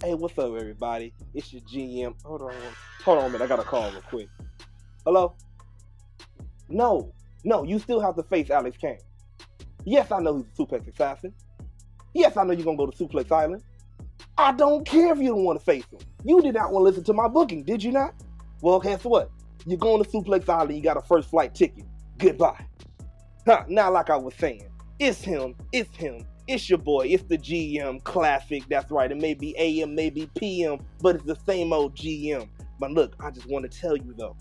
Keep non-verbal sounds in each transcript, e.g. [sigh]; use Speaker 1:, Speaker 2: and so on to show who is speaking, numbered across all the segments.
Speaker 1: Hey, what's up, everybody? It's your GM. Hold on, hold on a minute. I got a call real quick. Hello? No, no, you still have to face Alex Kane. Yes, I know he's a suplex assassin. Yes, I know you're gonna go to Suplex Island. I don't care if you don't want to face him. You did not want to listen to my booking, did you not? Well, guess what? You're going to Suplex Island. You got a first flight ticket. Goodbye. Huh, now, like I was saying, it's him. It's him. It's your boy. It's the GM Classic. That's right. It may be AM, maybe PM, but it's the same old GM. But look, I just want to tell you though.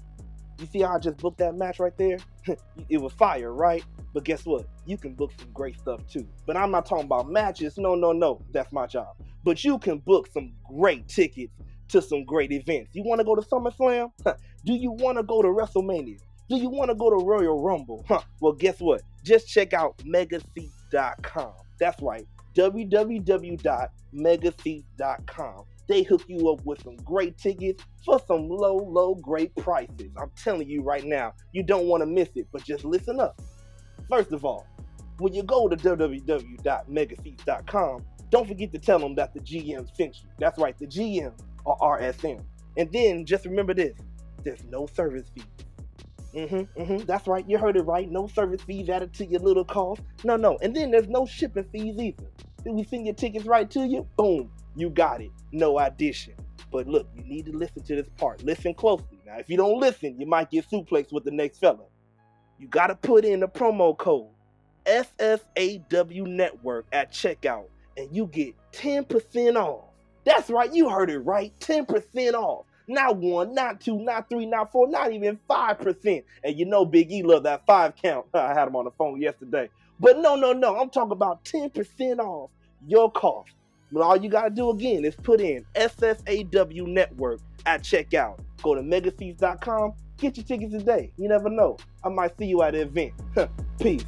Speaker 1: You see how I just booked that match right there? [laughs] it was fire, right? But guess what? You can book some great stuff too. But I'm not talking about matches. No, no, no. That's my job. But you can book some great tickets to some great events. You want to go to SummerSlam? Do you want to go to WrestleMania? Do you want to go to Royal Rumble? Huh. Well, guess what? Just check out megaseats.com. That's right, www.megaseats.com. They hook you up with some great tickets for some low, low, great prices. I'm telling you right now, you don't want to miss it, but just listen up. First of all, when you go to www.megaseats.com, don't forget to tell them that the GM sent you. That's right, the GM or RSM. And then just remember this there's no service fees. Mm-hmm, mm-hmm. That's right. You heard it right. No service fees added to your little cost. No, no. And then there's no shipping fees either. Then we send your tickets right to you. Boom. You got it. No addition. But look, you need to listen to this part. Listen closely. Now, if you don't listen, you might get suplexed with the next fella. You got to put in the promo code SSAW Network at checkout, and you get 10% off. That's right. You heard it right. 10% off. Not one, not two, not three, not four, not even 5%. And you know Big E loved that five count. [laughs] I had him on the phone yesterday. But no, no, no. I'm talking about 10% off your cost. But all you got to do again is put in SSAW Network at checkout. Go to megaseats.com. Get your tickets today. You never know. I might see you at the event. [laughs] Peace.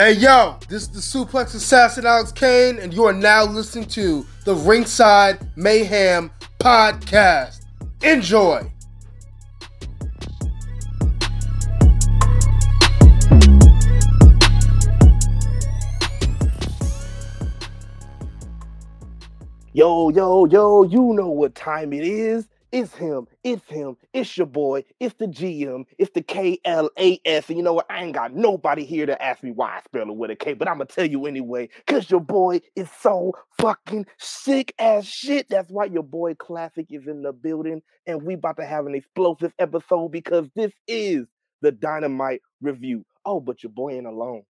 Speaker 2: Hey yo, this is the Suplex Assassin Alex Kane, and you are now listening to the Ringside Mayhem Podcast. Enjoy.
Speaker 1: Yo, yo, yo, you know what time it is. It's him. It's him. It's your boy. It's the GM. It's the KLAS. And you know what? I ain't got nobody here to ask me why I spell it with a K, but I'm going to tell you anyway, because your boy is so fucking sick as shit. That's why your boy Classic is in the building, and we about to have an explosive episode because this is the Dynamite Review. Oh, but your boy ain't alone.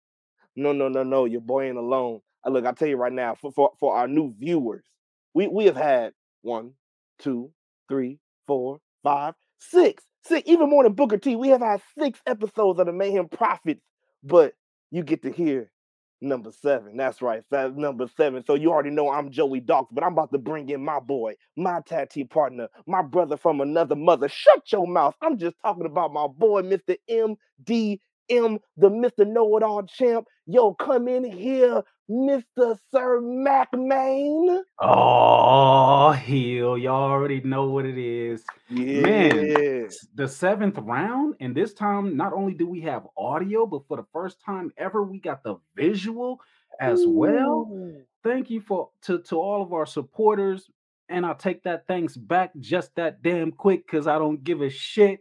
Speaker 1: No, no, no, no. Your boy ain't alone. Uh, look, I'll tell you right now, for, for, for our new viewers, we, we have had one, two, three, four, five, six, six, even more than Booker T. We have had six episodes of the Mayhem Profits, but you get to hear number seven. That's right, that's number seven. So you already know I'm Joey Dawkins, but I'm about to bring in my boy, my team partner, my brother from another mother. Shut your mouth. I'm just talking about my boy, Mr. MDM, the Mr. Know It All champ. Yo, come in here, Mr. Sir MacMaine.
Speaker 3: Oh, heel. Y'all already know what it is.
Speaker 1: Yeah.
Speaker 3: Man, the seventh round, and this time, not only do we have audio, but for the first time ever, we got the visual as well. Thank you for to, to all of our supporters. And I'll take that thanks back just that damn quick because I don't give a shit.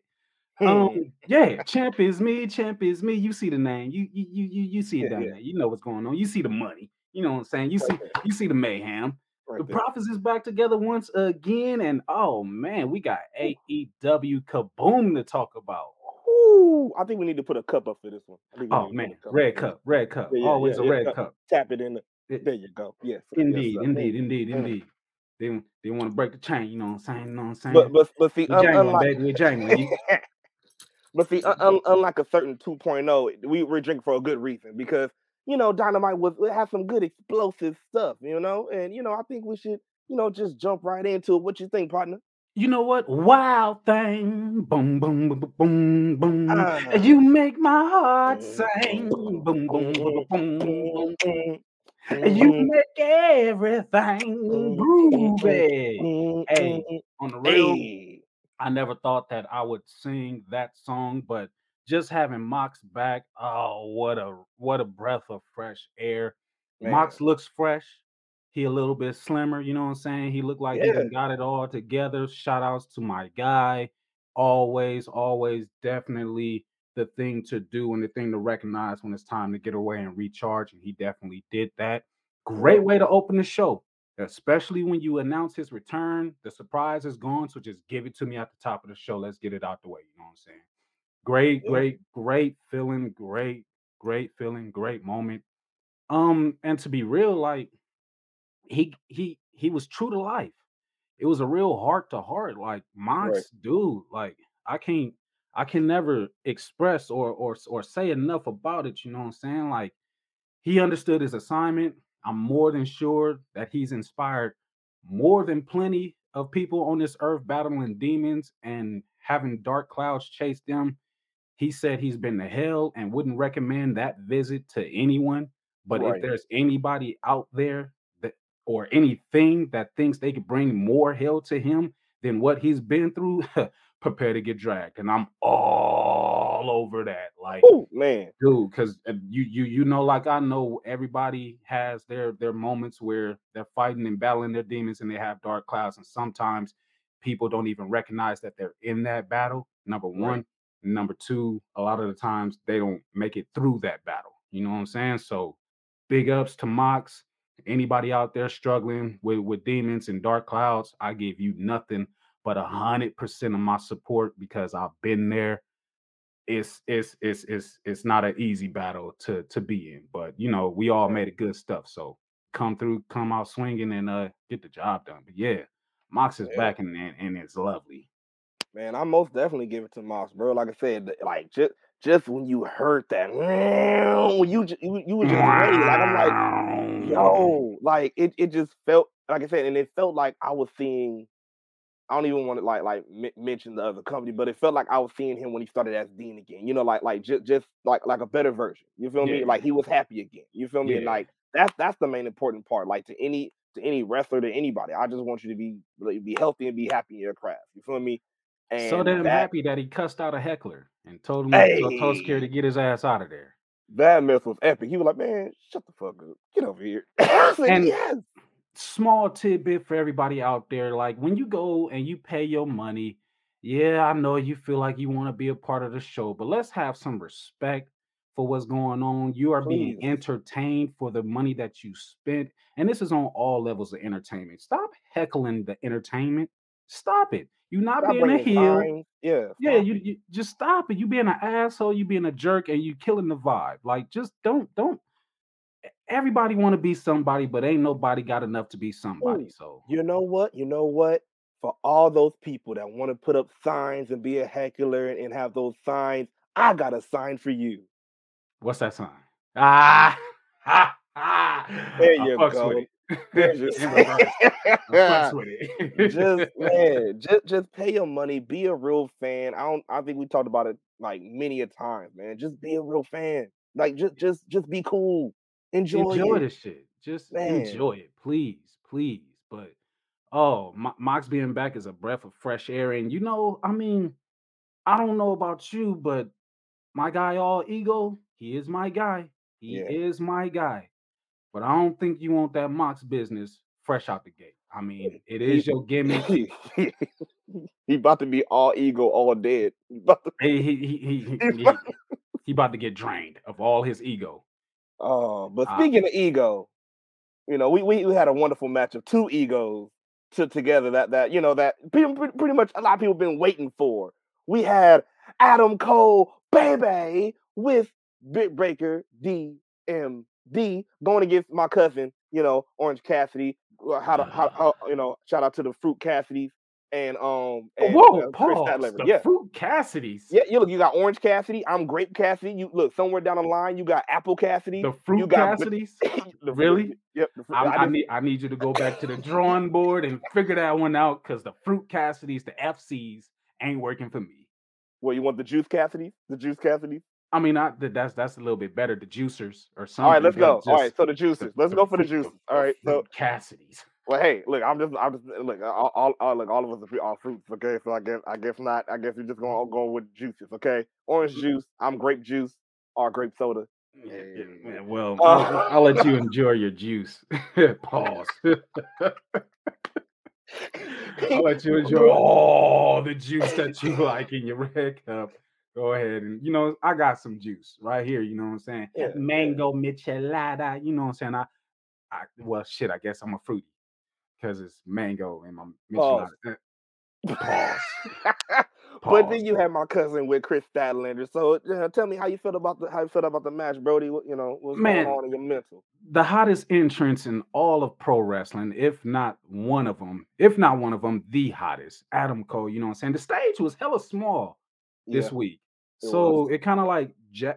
Speaker 3: Um, [laughs] yeah, champ is me, champ is me. You see the name, you you you you, you see it
Speaker 1: Yeah,
Speaker 3: down
Speaker 1: yeah.
Speaker 3: there. You know what's going on. You see the money. You know what I'm saying. You see
Speaker 1: there.
Speaker 3: you see the mayhem.
Speaker 1: Right
Speaker 3: The
Speaker 1: there.
Speaker 3: Prophets is back together once again, and oh man, we got AEW kaboom to talk about.
Speaker 1: Ooh, I think we need to put a cup up for this one. I think we
Speaker 3: Oh man,
Speaker 1: a
Speaker 3: red
Speaker 1: up.
Speaker 3: cup, red cup,
Speaker 1: Yeah,
Speaker 3: always a red
Speaker 1: cup.
Speaker 3: cup.
Speaker 1: Tap it in. The,
Speaker 3: It-
Speaker 1: there you go. Yes. sir, yes,
Speaker 3: Indeed, indeed, indeed, indeed. They they want to break the chain. You know what I'm saying? You know what I'm saying?
Speaker 1: But but but see,
Speaker 3: we
Speaker 1: un-
Speaker 3: jangling,
Speaker 1: unlike
Speaker 3: baby, we jangling. [laughs] [laughs]
Speaker 1: But see, un- un- unlike a certain 2.0, we we're drinking for a good reason because you know Dynamite was it has some good explosive stuff, you know, and you know I think we should you know just jump right into it. What you think, partner?
Speaker 3: you know what? Wild thing. Boom, boom, boom, boom, boom.
Speaker 1: Ah.
Speaker 3: You make my heart mm. sing. Boom, boom, boom, boom, boom. You mm. make everything mm. groovy. Hey, on the real. I never thought that I would sing that song, but just having Mox back, oh, what a what a breath of fresh air.
Speaker 1: Man.
Speaker 3: Mox looks fresh. He a little bit slimmer, you know what I'm saying? He looked like he
Speaker 1: Yeah.
Speaker 3: done got it all together. Shout outs to my guy. Always, always, definitely the thing to do and the thing to recognize when it's time to get away and recharge. And he definitely did that. Great way to open the show, especially when you announce his return. The surprise is gone, so just give it to me at the top of the show. Let's get it out the way. You know what I'm saying? Great, great, great feeling, great, great feeling, great moment. Um, and to be real, like he he he was true to life. It was a real heart to heart. Like Mox, dude, like I can't I can never express or or or say enough about it. You know what I'm saying? Like he understood his assignment. I'm more than sure that he's inspired more than plenty of people on this earth battling demons and having dark clouds chase them. He said he's been to hell and wouldn't recommend that visit to anyone. But
Speaker 1: Right.
Speaker 3: if there's anybody out there that or anything that thinks they could bring more hell to him than what he's been through, [laughs] prepare to get dragged. And I'm all over that. Like
Speaker 1: Ooh, man.
Speaker 3: dude because uh, you you you know like i know everybody has their their moments where they're fighting and battling their demons and they have dark clouds and sometimes people don't even recognize that they're in that battle number
Speaker 1: Right.
Speaker 3: one number two a lot of the times they don't make it through that battle you know what i'm saying so big ups to mox anybody out there struggling with with demons and dark clouds i give you nothing but a hundred percent of my support because i've been there it's it's it's it's it's not an easy battle to to be in but you know we all made it good stuff so come through come out swinging and uh get the job done but yeah mox is
Speaker 1: Yeah.
Speaker 3: back and and, and it's lovely
Speaker 1: Man, I most definitely give it to Mox, bro. Like I said, like just just when you heard that, [laughs] when you you, you was just ready. Like I'm like, yo, like it, it just felt like I said, and it felt like I was seeing. I don't even want to like like m- mention the other company, but it felt like I was seeing him when he started as Dean again. You know, like like just just like like a better version. You feel me? Like he was happy again. You feel me? And
Speaker 3: Yeah.
Speaker 1: like that's that's the main important part. Like to any to any wrestler to anybody, I just want you to be like, be healthy and be happy in your craft. You feel me? And
Speaker 3: so damn
Speaker 1: that,
Speaker 3: happy that he cussed out a heckler and told him told, told Scary to get his ass out of there
Speaker 1: that mess was epic. He was like, "Man, shut the fuck up, get over here." [laughs]
Speaker 3: And-
Speaker 1: yes.
Speaker 3: Small tidbit for everybody out there like when you go and you pay your money yeah i know you feel like you want to be a part of the show but let's have some respect for what's going on. You are being entertained for the money that you spent and this is on all levels of entertainment. Stop heckling the entertainment. Stop it. You're not
Speaker 1: Stop
Speaker 3: being a heel.
Speaker 1: Yeah,
Speaker 3: yeah you, you just stop it. You being an asshole you being a jerk and you killing the vibe. Like just don't don't everybody want to be somebody but ain't nobody got enough to be somebody
Speaker 1: Ooh,
Speaker 3: so
Speaker 1: You know what? You know what? For all those people that want to put up signs and be a heckler and have those signs, I got a sign for you.
Speaker 3: What's that sign? Ah, ha, ha.
Speaker 1: There you go. [laughs] There's [laughs] your
Speaker 3: In reverse. I fucks with it.
Speaker 1: just [laughs] man, just just pay your money. Be a real fan. I don't. I think we talked about it like many a time, man. Just be a real fan. Like just just just be cool. Enjoy,
Speaker 3: enjoy
Speaker 1: it.
Speaker 3: this shit. Just
Speaker 1: Man.
Speaker 3: enjoy it, please, please. But oh, Mo- Mox being back is a breath of fresh air. And you know, I mean, I don't know about you, but my guy, all ego, he is my guy. He
Speaker 1: Yeah.
Speaker 3: is my guy. But I don't think you want that Mox business fresh out the gate. I mean, [laughs] it is your gimmick. [laughs]
Speaker 1: he, about to be all ego, all dead. [laughs] He to-
Speaker 3: he he he, he, he, he about to get drained of all his ego.
Speaker 1: Oh, but
Speaker 3: Ah.
Speaker 1: speaking of ego, you know, we, we we had a wonderful match of two egos to together that that you know that pretty, pretty much a lot of people been waiting for. We had Adam Cole, baby, with Britt Baker DMD going against my cousin, you know, Orange Cassidy. How to how, how you know, shout out to the Fruit Cassidy's. And um and
Speaker 3: Whoa,
Speaker 1: uh. Statlander.
Speaker 3: The
Speaker 1: Yeah.
Speaker 3: Fruit Cassidy's.
Speaker 1: Yeah, you look, you got Orange Cassidy. I'm Grape Cassidy. You look somewhere down the line, you got Apple Cassidy.
Speaker 3: The Fruit
Speaker 1: you got
Speaker 3: Cassidy's. [laughs]
Speaker 1: the,
Speaker 3: Really?
Speaker 1: Yep. The, fruit-
Speaker 3: I,
Speaker 1: I
Speaker 3: need I need you to go back to the drawing board and figure that one out because the Fruit Cassidy's, the FCs, ain't working for me.
Speaker 1: well, you want the Juice Cassidy? The Juice Cassidy?
Speaker 3: I mean, I, that's that's a little bit better. The juicers or something.
Speaker 1: All right, let's go. All right, so the juices. Let's go for the juices. All right, so
Speaker 3: Cassidy's.
Speaker 1: Well, hey, look, I'm just, I'm just, look, all, all, all look, all of us are free- are fruits, okay? So I guess, I guess not. I guess we're just going, going with juices, okay? Orange
Speaker 3: Mm-hmm.
Speaker 1: juice. I'm grape juice or grape soda.
Speaker 3: Yeah, yeah,
Speaker 1: Yeah.
Speaker 3: yeah, well,
Speaker 1: Uh,
Speaker 3: I'll, [laughs] I'll let you enjoy your juice. [laughs] Pause. [laughs] I'll let you enjoy all the juice that you like in your red cup. Go ahead and you know I got some juice right here. You know what I'm saying?
Speaker 1: Yeah,
Speaker 3: Mango michelada. You know what I'm saying? I, I well shit. I guess I'm a fruity because it's mango in my
Speaker 1: Pause.
Speaker 3: Pause. [laughs]
Speaker 1: but then you have my cousin with Kris Statlander. So uh, tell me how you feel about the how you feel about the match, Brody. What, you know what's
Speaker 3: Man.
Speaker 1: going on in your mental?
Speaker 3: the hottest entrance in all of pro wrestling, if not one of them, if not one of them, the hottest, Adam Cole. You know what I'm saying? The stage was hella small this
Speaker 1: Yeah,
Speaker 3: week,
Speaker 1: it
Speaker 3: so
Speaker 1: was.
Speaker 3: it kind of like ja-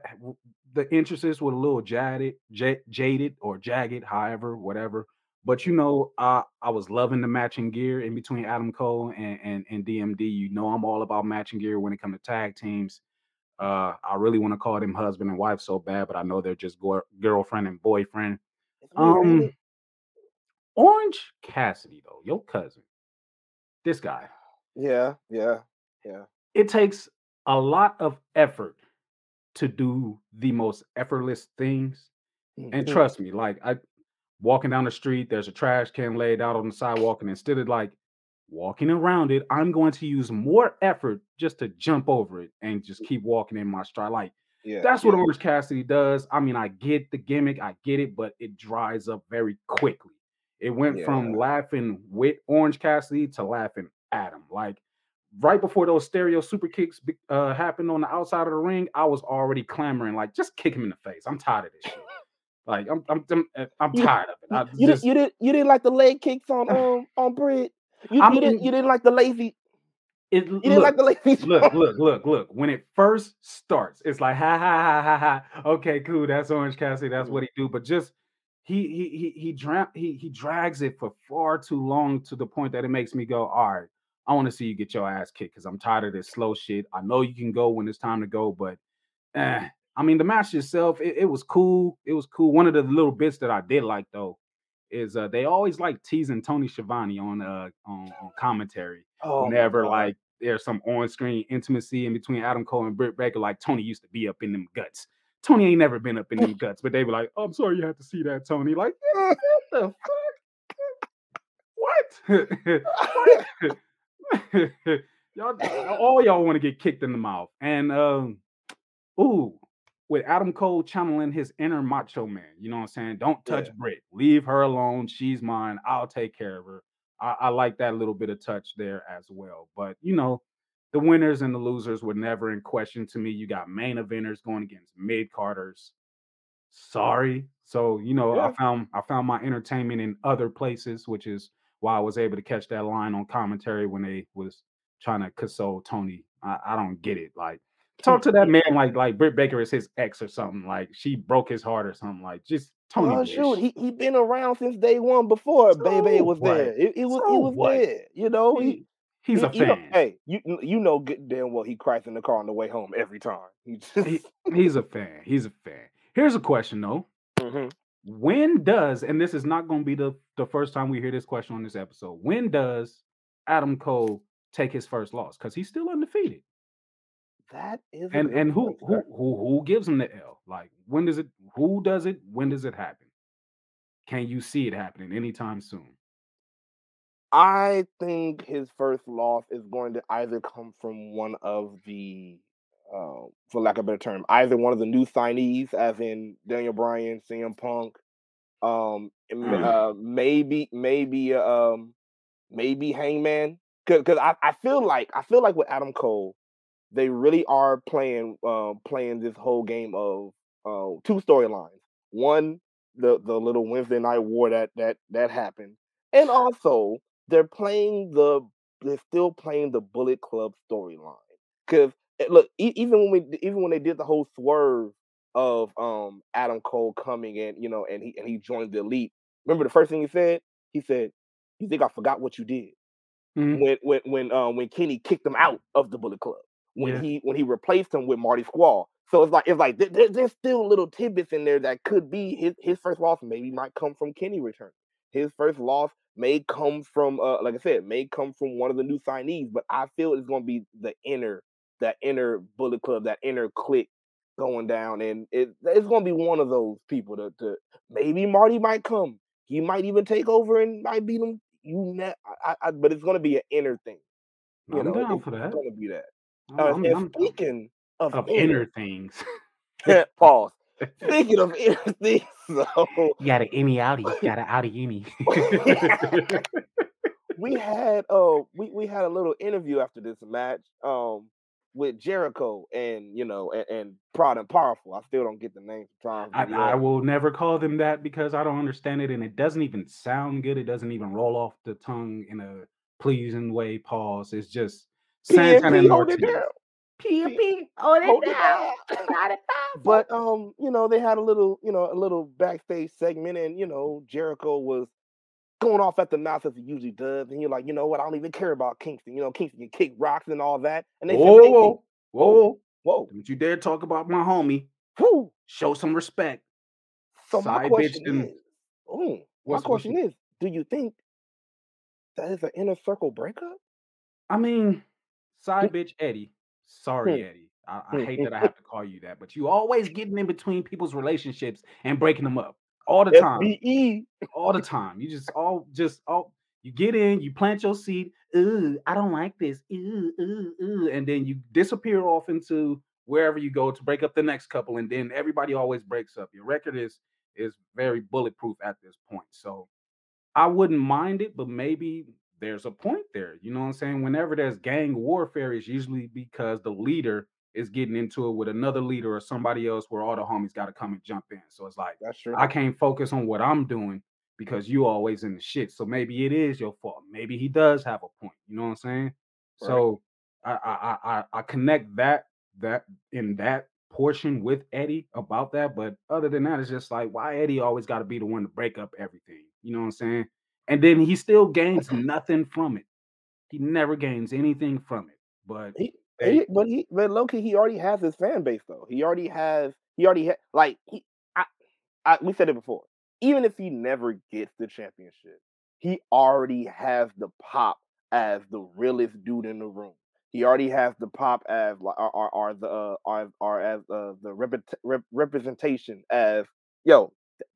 Speaker 3: the entrances were a little jaded, ja- jaded or jagged, however, whatever. But you know, I I was loving the matching gear in between Adam Cole and and, and DMD. You know, I'm all about matching gear when it comes to tag teams. Uh, I really want to call them husband and wife so bad, but I know they're just go- girlfriend and boyfriend.
Speaker 1: It's weird, ain't
Speaker 3: Um. Orange Cassidy, though, your cousin, this guy,
Speaker 1: yeah, yeah, yeah.
Speaker 3: it takes a lot of effort to do the most effortless things. And
Speaker 1: Mhm.
Speaker 3: trust me, like I walking down the street, there's a trash can laid out on the sidewalk, and instead of like walking around it, I'm going to use more effort just to jump over it and just keep walking in my stride. Like
Speaker 1: yeah,
Speaker 3: that's what
Speaker 1: yeah.
Speaker 3: Orange Cassidy does. I mean, I get the gimmick, I get it, but it dries up very quickly. It went from laughing with Orange Cassidy to laughing at him. Like right before those stereo super kicks uh, happened on the outside of the ring, I was already clamoring, like, just kick him in the face. I'm tired of this shit. Like, I'm, I'm, I'm, uh, I'm
Speaker 1: You-
Speaker 3: tired of it.
Speaker 1: You,
Speaker 3: I
Speaker 1: you,
Speaker 3: just,
Speaker 1: didn't, you didn't you didn't like the leg kicks on [laughs] um on Britt. You, you didn't you didn't like the lazy
Speaker 3: it,
Speaker 1: you didn't like the lazy [laughs]
Speaker 3: look, look, look, look. When it first starts, it's like ha ha ha ha ha. Okay, cool. That's Orange Cassidy. That's
Speaker 1: Mhm.
Speaker 3: what he do. But just he he he he dra- he he drags it for far too long to the point that it makes me go, all right. I want to see you get your ass kicked because I'm tired of this slow shit. I know you can go when it's time to go, but eh. I mean the match itself, it, it was cool. It was cool. One of the little bits that I did like though is uh they always like teasing Tony Schiavone on uh on, on commentary
Speaker 1: Oh my
Speaker 3: whenever like there's some on-screen intimacy in between Adam Cole and Britt Baker, like Tony used to be up in them guts. Tony ain't never been up in them [laughs] guts, but they were like, oh, "I'm sorry you had to see that, Tony." Like, [laughs] what the fuck? [laughs] What? y'all, all y'all want to get kicked in the mouth, and um, ooh, with Adam Cole channeling his inner macho man. You know what I'm saying? Don't touch
Speaker 1: Yeah.
Speaker 3: Britt. Leave her alone. She's mine. I'll take care of her. I, I like that little bit of touch there as well. But you know, the winners and the losers were never in question to me. You got main eventers going against mid carders. Sorry. So, you know, I found I found my entertainment in other places, which is why I was able to catch that line on commentary when they was trying to console Tony. I, I don't get it. Like talk to that man like like Britt Baker is his ex or something. Like she broke his heart or something. Like just Tony. Wish.
Speaker 1: shoot, he he been around since day one before
Speaker 3: So
Speaker 1: was
Speaker 3: what?
Speaker 1: there. It, it was
Speaker 3: So
Speaker 1: he was
Speaker 3: what?
Speaker 1: there. You know, he,
Speaker 3: He- he's
Speaker 1: he-
Speaker 3: a
Speaker 1: you know-
Speaker 3: fan.
Speaker 1: hey, you you know good damn well he cries in the car on the way home every time. He just,
Speaker 3: He- he's a fan. He's a fan. Here's a question though.
Speaker 1: Mhm.
Speaker 3: When does, and this is not going to be the, the first time we hear this question on this episode, when does Adam Cole take his first loss? Because he's still undefeated.
Speaker 1: That is
Speaker 3: And and who who who who gives him the L? Like when does it who does it? When does it happen? Can you see it happening anytime soon?
Speaker 1: I think his first loss is going to either come from one of the, uh, for lack of a better term, either one of the new signees, as in Daniel Bryan, CM Punk, um,
Speaker 3: Mm.
Speaker 1: uh, maybe maybe um, maybe Hangman, because I, I feel like I feel like with Adam Cole, they really are playing uh, playing this whole game of uh, two storylines. One, the the little Wednesday night war that that that happened, and also they're playing the they're still playing the Bullet Club storyline. Because eh, look, e- even when we even when they did the whole swerve of um Adam Cole coming in, you know, and he and he joined the elite. Remember the first thing he said? He said, "You think I forgot what you did?"
Speaker 3: Mhm.
Speaker 1: When when when um when Kenny kicked him out of the Bullet Club when
Speaker 3: Yeah.
Speaker 1: he when he replaced him with Marty Scurll. So it's like it's like there, there- there's still little tidbits in there that could be his his first loss. Maybe might come from Kenny return. His first loss may come from uh like I said may come from one of the new signees. But I feel it's going to be the inner that inner Bullet Club that inner clique going down, and it, it's going to be one of those people to, to maybe Marty might come. He might even take over and might beat him. You ne- I, I, but it's going to be an inner thing. You
Speaker 3: I'm
Speaker 1: know,
Speaker 3: down
Speaker 1: it's
Speaker 3: for that.
Speaker 1: going to be that. Uh,
Speaker 3: I'm- I'm-
Speaker 1: speaking of,
Speaker 3: of
Speaker 1: inner,
Speaker 3: inner things. [laughs] [laughs]
Speaker 1: pause. Speaking of inner [laughs] things, so
Speaker 3: You got an Emmy outie. You got an outie Emmy.
Speaker 1: we had uh we, we had a little interview after this match um with Jericho and you know and, and Proud and Powerful. I still don't get the name sometimes.
Speaker 3: I, I will never call them that because I don't understand it and it doesn't even sound good. It doesn't even roll off the tongue in a pleasing way. Pause. It's just Santana
Speaker 1: PNP,
Speaker 3: and
Speaker 1: hold it
Speaker 3: Ortiz.
Speaker 1: down.
Speaker 3: PNP, hold
Speaker 1: Hold it down. [laughs] But um, you know, they had a little, you know, a little backstage segment, and you know, Jericho was going off at the mouth as he usually does, and you're like, you know what? I don't even care about Kingston. You know, Kingston can kick rocks and all that. And they
Speaker 3: Whoa,
Speaker 1: said, they
Speaker 3: whoa, whoa.
Speaker 1: whoa,
Speaker 3: Don't you dare talk about my homie.
Speaker 1: whew.
Speaker 3: Show some respect.
Speaker 1: So my
Speaker 3: Side bitch
Speaker 1: question is, mm, my
Speaker 3: What's- what's-
Speaker 1: question is, do you think that is an inner circle breakup?
Speaker 3: I mean, side mm. bitch Eddie. Sorry,
Speaker 1: Hmm.
Speaker 3: Eddie. I, I mm, hate mm, that I have to call you that, but you always getting in between people's relationships and breaking them up all the time.
Speaker 1: SBE.
Speaker 3: all the time. You just all just all you get in, you plant your seed. Ooh, I don't like this. Ooh, ooh, ooh, and then you disappear off into wherever you go to break up the next couple, and then everybody always breaks up. Your record is is very bulletproof at this point. So I wouldn't mind it, but maybe there's a point there. You know what I'm saying? Whenever there's gang warfare, it's usually because the leader is getting into it with another leader or somebody else where all the homies got to come and jump in. So it's like
Speaker 1: That's true.
Speaker 3: I can't focus on what I'm doing because you always in the shit. So maybe it is your fault. Maybe he does have a point. You know what I'm saying?
Speaker 1: Right.
Speaker 3: So I, I I I I connect that that in that portion with Eddie about that. But other than that, it's just like why Eddie always got to be the one to break up everything. You know what I'm saying? And then he still gains nothing from it. He never gains anything from it. But
Speaker 1: He,
Speaker 3: they-
Speaker 1: he, but he, but Loki, he already has his fan base though. He already has, he already ha- like he, I, I, we said it before. Even if he never gets the championship, he already has the pop as the realest dude in the room. He already has the pop as like or, or, or the uh, or, or as uh, the repet- rep- representation as yo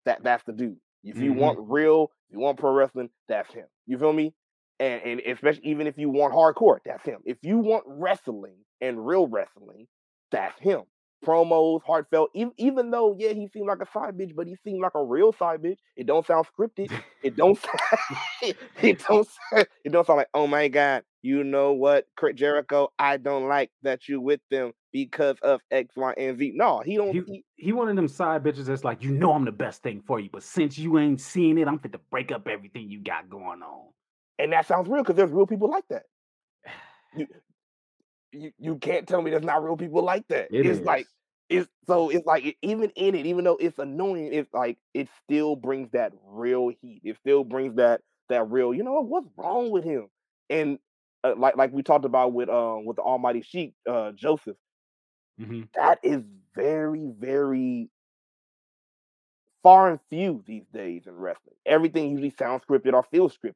Speaker 1: that that's the dude. If you
Speaker 3: Mhm.
Speaker 1: want real, if you want pro wrestling, that's him. You feel me? and and especially even if you want hardcore, that's him. If you want wrestling and real wrestling, that's him. Promos, heartfelt. Even, even though, yeah, he seemed like a side bitch, but he seemed like a real side bitch. It don't sound scripted. It don't. Sound, [laughs] [laughs] it don't. Sound, [laughs] it don't sound like, oh my god, you know what, Jericho? I don't like that you with them because of X, Y, and Z. No, he don't.
Speaker 3: he,
Speaker 1: he-
Speaker 3: he one of them side bitches that's like, you know I'm the best thing for you, but since you ain't seeing it, I'm fit to break up everything you got going on.
Speaker 1: and that sounds real because there's real people like that. [sighs] You, you, you can't tell me there's not real people like that.
Speaker 3: It
Speaker 1: it's
Speaker 3: is.
Speaker 1: like it's so it's like even in it, even though it's annoying, it's like it still brings that real heat. It still brings that that real. You know? What's wrong with him? And uh, like like we talked about with um with the Almighty Sheik, uh Joseph.
Speaker 3: Mhm.
Speaker 1: That is very very far and few these days in wrestling. Everything usually sounds scripted or feels scripted.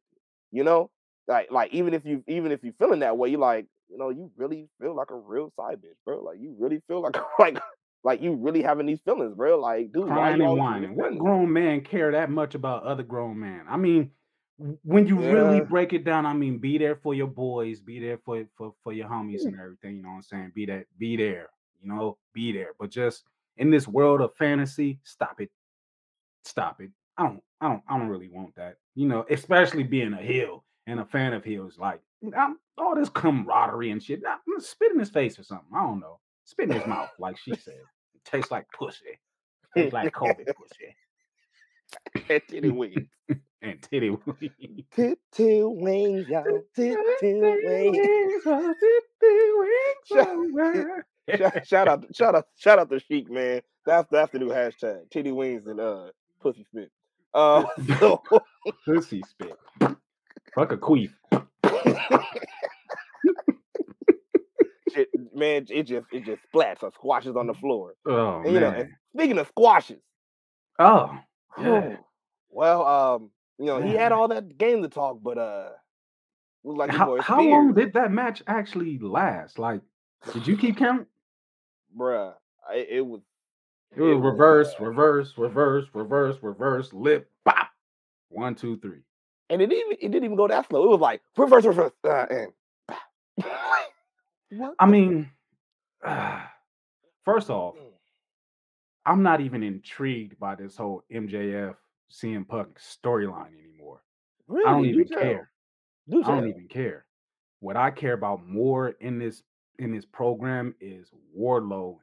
Speaker 1: You know, like like even if you even if you're feeling that way, you're like, you know, you really feel like a real side bitch, bro. Like you really feel like [laughs] like like you really having these feelings, bro. Like, dude,
Speaker 3: Crying and whining. What grown man care that much about other grown man? I mean, when you really break it down, I mean, be there for your boys, be there for for for your homies
Speaker 1: Mm.
Speaker 3: and everything. You know what I'm saying? Be that, be there. You know, be there. But just in this world of fantasy, stop it. Stop it. I don't, I don't, I don't really want that. You know, especially being a heel and a fan of heels, like I'm, all this camaraderie and shit. I'm gonna spit in his face or something. I don't know. Spit in his mouth, [laughs] like she said. It tastes like pussy. Tastes like COVID [laughs] pussy.
Speaker 1: anyway. [laughs]
Speaker 3: and titty wings.
Speaker 1: Titty wings, y'all. Titty wings. [laughs] Shout, shout out, shout out, shout out to Sheik, man. That's that's the new hashtag. Titty wings and uh pussy spit. [laughs] Uh, so,
Speaker 3: Pussy spit. Fuck a queef.
Speaker 1: shit, man, it just it just splats or squashes on the floor.
Speaker 3: Oh
Speaker 1: And, you know,
Speaker 3: man.
Speaker 1: and speaking of squashes,
Speaker 3: oh yeah.
Speaker 1: well, um, you know, he had all that game to talk, but uh, like
Speaker 3: How,
Speaker 1: boy
Speaker 3: how long did that match actually last? Like, did you keep count? [laughs]
Speaker 1: bruh. I, it was
Speaker 3: It was
Speaker 1: It
Speaker 3: reverse,
Speaker 1: uh,
Speaker 3: reverse, reverse, reverse, reverse, lip, pop. One, two, three.
Speaker 1: and it didn't even, it didn't even go that slow. It was like reverse, reverse, uh, and what? [laughs]
Speaker 3: I mean, first off,
Speaker 1: Mm.
Speaker 3: I'm not even intrigued by this whole MJF CM Punk storyline anymore.
Speaker 1: really,
Speaker 3: I don't even
Speaker 1: tell.
Speaker 3: care.
Speaker 1: Do
Speaker 3: I don't even care. What I care about more in this in this program is Wardlow,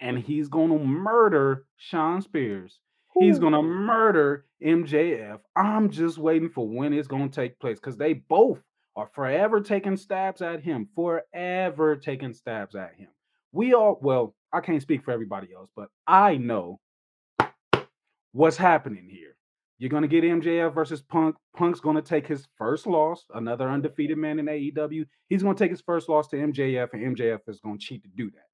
Speaker 3: and he's gonna murder Shawn Spears. He's gonna murder MJF. I'm just waiting for when it's gonna take place because they both are forever taking stabs at him, forever taking stabs at him. We all, well, I can't speak for everybody else, but I know what's happening here. You're gonna get MJF versus Punk. Punk's gonna take his first loss, another undefeated man in AEW. He's gonna take his first loss to MJF, and MJF is gonna cheat to do that.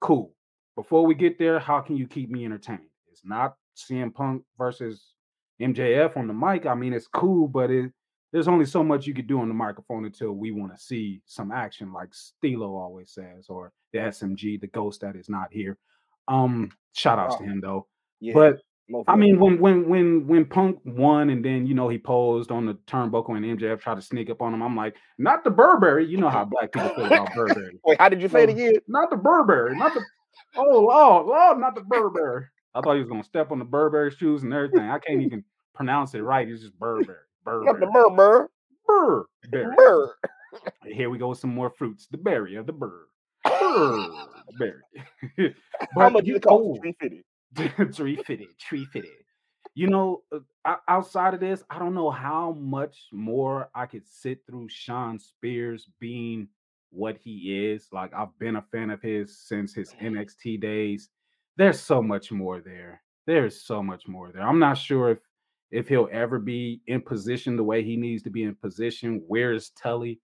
Speaker 3: Cool. Before we get there, how can you keep me entertained? It's not CM Punk versus MJF on the mic. I mean, it's cool, but it there's only so much you could do on the microphone until we want to see some action, like Stilo always says, or the SMG, the ghost that is not here. Um, shout outs to
Speaker 1: Oh,
Speaker 3: him though.
Speaker 1: Yeah,
Speaker 3: But I mean, when when when when Punk won, and then you know he posed on the turnbuckle, and MJF tried to sneak up on him. I'm like, not the Burberry. You know how black people feel about Burberry. [laughs]
Speaker 1: Wait, how did you say it again?
Speaker 3: not the Burberry. Not the [laughs] oh Lord, Lord, not the Burberry. I thought he was gonna step on the Burberry shoes and everything. I can't even pronounce it right. It's just Burberry. Burberry.
Speaker 1: Not the
Speaker 3: Burberry. Burberry.
Speaker 1: Mur.
Speaker 3: Here we go with some more fruits. The berry of the bird. [laughs] Burberry.
Speaker 1: How much
Speaker 3: you
Speaker 1: it cost?
Speaker 3: oh,
Speaker 1: Three fifty. [laughs]
Speaker 3: tree fitted, tree fitted. You know, uh, outside of this, I don't know how much more I could sit through Shawn Spears being what he is. Like I've been a fan of his since his NXT days. There's so much more there. There's so much more there. I'm not sure if if he'll ever be in position the way he needs to be in position. Where is Tully?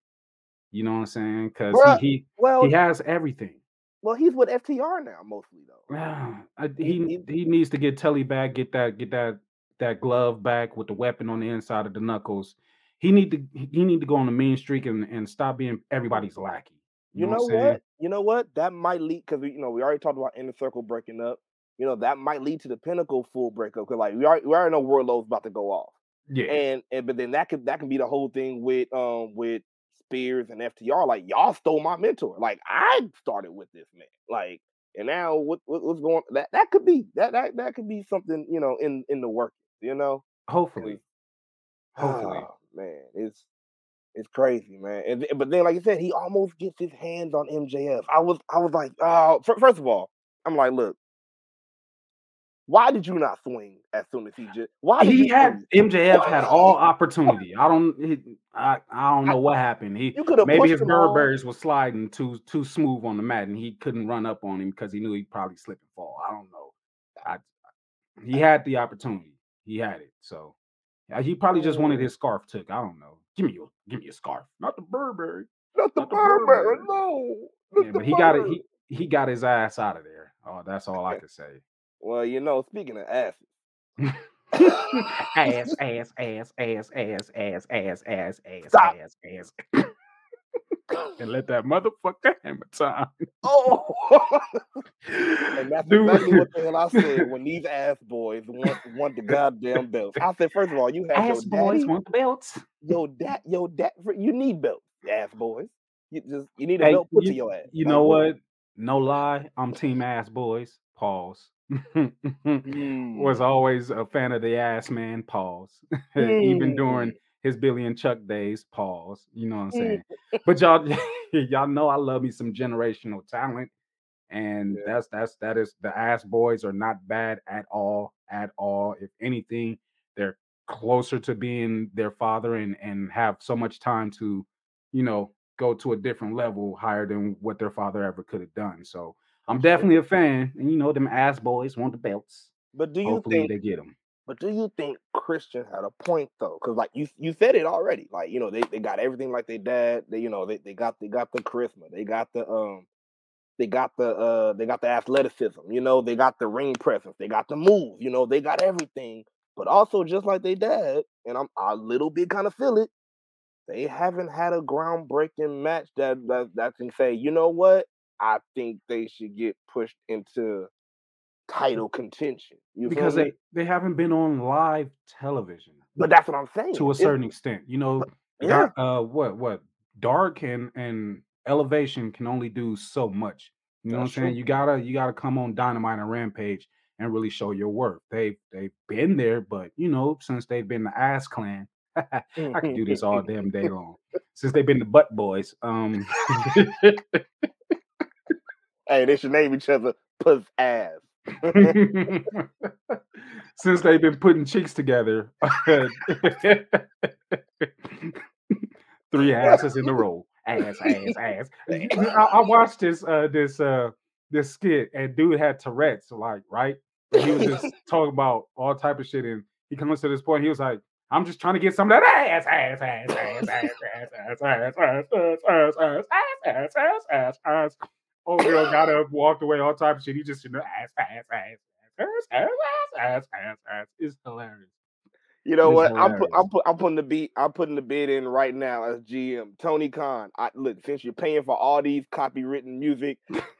Speaker 3: You know what I'm saying? Because he he
Speaker 1: Well,
Speaker 3: he has everything.
Speaker 1: Well, he's with FTR now mostly though.
Speaker 3: Yeah, I,
Speaker 1: He,
Speaker 3: he
Speaker 1: he,
Speaker 3: needs to get Telly back, get that get that that glove back with the weapon on the inside of the knuckles. He need to he need to go on the mean streak and, and stop being everybody's lackey. You
Speaker 1: you
Speaker 3: know
Speaker 1: know
Speaker 3: what
Speaker 1: what? You know what? That might lead because you know we already talked about inner circle breaking up. You know that might lead to the pinnacle full breakup because like we already, we already know Wardlow's about to go off,
Speaker 3: Yeah,
Speaker 1: and and but then that could that can be the whole thing with um with Spears and FTR. Like y'all stole my mentor. Like I started with this man. Like and now what, what what's going that that could be that that that could be something you know in in the work. You know,
Speaker 3: hopefully, hopefully.
Speaker 1: Oh man, it's it's crazy, man. And but then, like I said, he almost gets his hands on MJF. I was I was like, oh, fir- first of all, I'm like, look, why did you not swing as soon as he just? Why did
Speaker 3: He had
Speaker 1: swing?
Speaker 3: MJF had all opportunity. I don't he, I I don't know what happened. He maybe his. Burberrys was sliding too too smooth on the mat and he couldn't run up on him because he knew he'd probably slip and fall. I don't know. I he had the opportunity. He had it. So yeah, he probably just wanted his scarf took. I don't know. Give me your give me a scarf. Not the Burberry.
Speaker 1: not the
Speaker 3: Not the
Speaker 1: Burberry,
Speaker 3: Burberry.
Speaker 1: no,
Speaker 3: Yeah, but he got it. He he got his ass out of there. Oh, that's all I could say.
Speaker 1: Well, you know, speaking of asses, [laughs]
Speaker 3: ass, [laughs] ass, ass, ass, ass, ass, ass, ass, ass,
Speaker 1: stop.
Speaker 3: ass, ass. [laughs] and let that motherfucker hammer time.
Speaker 1: Oh, and that's
Speaker 3: Dude.
Speaker 1: exactly what the hell I said when these ass boys want want the goddamn belts. I said, first of all, you have your
Speaker 3: Ass boys want belts.
Speaker 1: your dad, your dad. You need belts, ass boys. You just you need a
Speaker 3: Hey,
Speaker 1: belt put to your ass.
Speaker 3: you know
Speaker 1: what?
Speaker 3: what? No lie, I'm team ass boys. Pause. [laughs] Was
Speaker 1: Mm,
Speaker 3: always a fan of the ass man. Pause. [laughs] Even during
Speaker 1: mm,
Speaker 3: his Billy and Chuck days. Pause. You know what I'm saying? But [laughs] y'all, y'all know I love me some generational talent, and
Speaker 1: Yeah.
Speaker 3: that's that's that is the ass boys are not bad at all, at all. If anything, they're closer to being their father and and have so much time to, you know, go to a different level higher than what their father ever could have done. So I'm definitely a fan, and you know, them ass boys want the belts.
Speaker 1: But do you
Speaker 3: Hopefully
Speaker 1: think
Speaker 3: they get them.
Speaker 1: But do you think Christian had a point though? Because like you you said it already. Like you know they, they got everything like they dad. They you know they, they got they got the charisma. They got the um they got the uh they got the athleticism. You know they got the ring presence. They got the move. You know they got everything. But also just like they dad, and I'm a little bit kind of feel it. They haven't had a groundbreaking match that that that can say you know what I think they should get pushed into title contention. You
Speaker 3: Because
Speaker 1: me?
Speaker 3: they they haven't been on live television
Speaker 1: But that's what I'm saying.
Speaker 3: to a
Speaker 1: It's-
Speaker 3: certain extent. You know,
Speaker 1: yeah.
Speaker 3: Uh what what dark and and elevation can only do so much. You know
Speaker 1: That's
Speaker 3: what I'm saying?
Speaker 1: true.
Speaker 3: You gotta you gotta come on Dynamite and Rampage and really show your work. They they've been there, but you know, since they've been the ass clan, [laughs] I could do this all damn day [laughs] long. Since they've been the butt boys, um [laughs]
Speaker 1: Hey, they should name each other Puss Ass.
Speaker 3: since they've been putting cheeks together, three asses in a row, ass, ass, ass. I, I watched this uh this uh this skit and dude had Tourette's, like right. And he was just talking about all type of shit, and he comes to this point. He was like, "I'm just trying to get some of that ass, ass, ass, ass, ass, ass, ass, ass, ass, ass, ass, ass, ass, ass, ass, ass." Oh, girl got up, walked away, all type of shit. He just, you know, ass, ass, ass, ass, ass, ass, ass, ass, ass. It's hilarious.
Speaker 1: You know what? I'm put. I'm put, I'm putting the beat. I'm putting the bid in right now as GM. Tony Khan. I look since you're paying for all these copywritten music,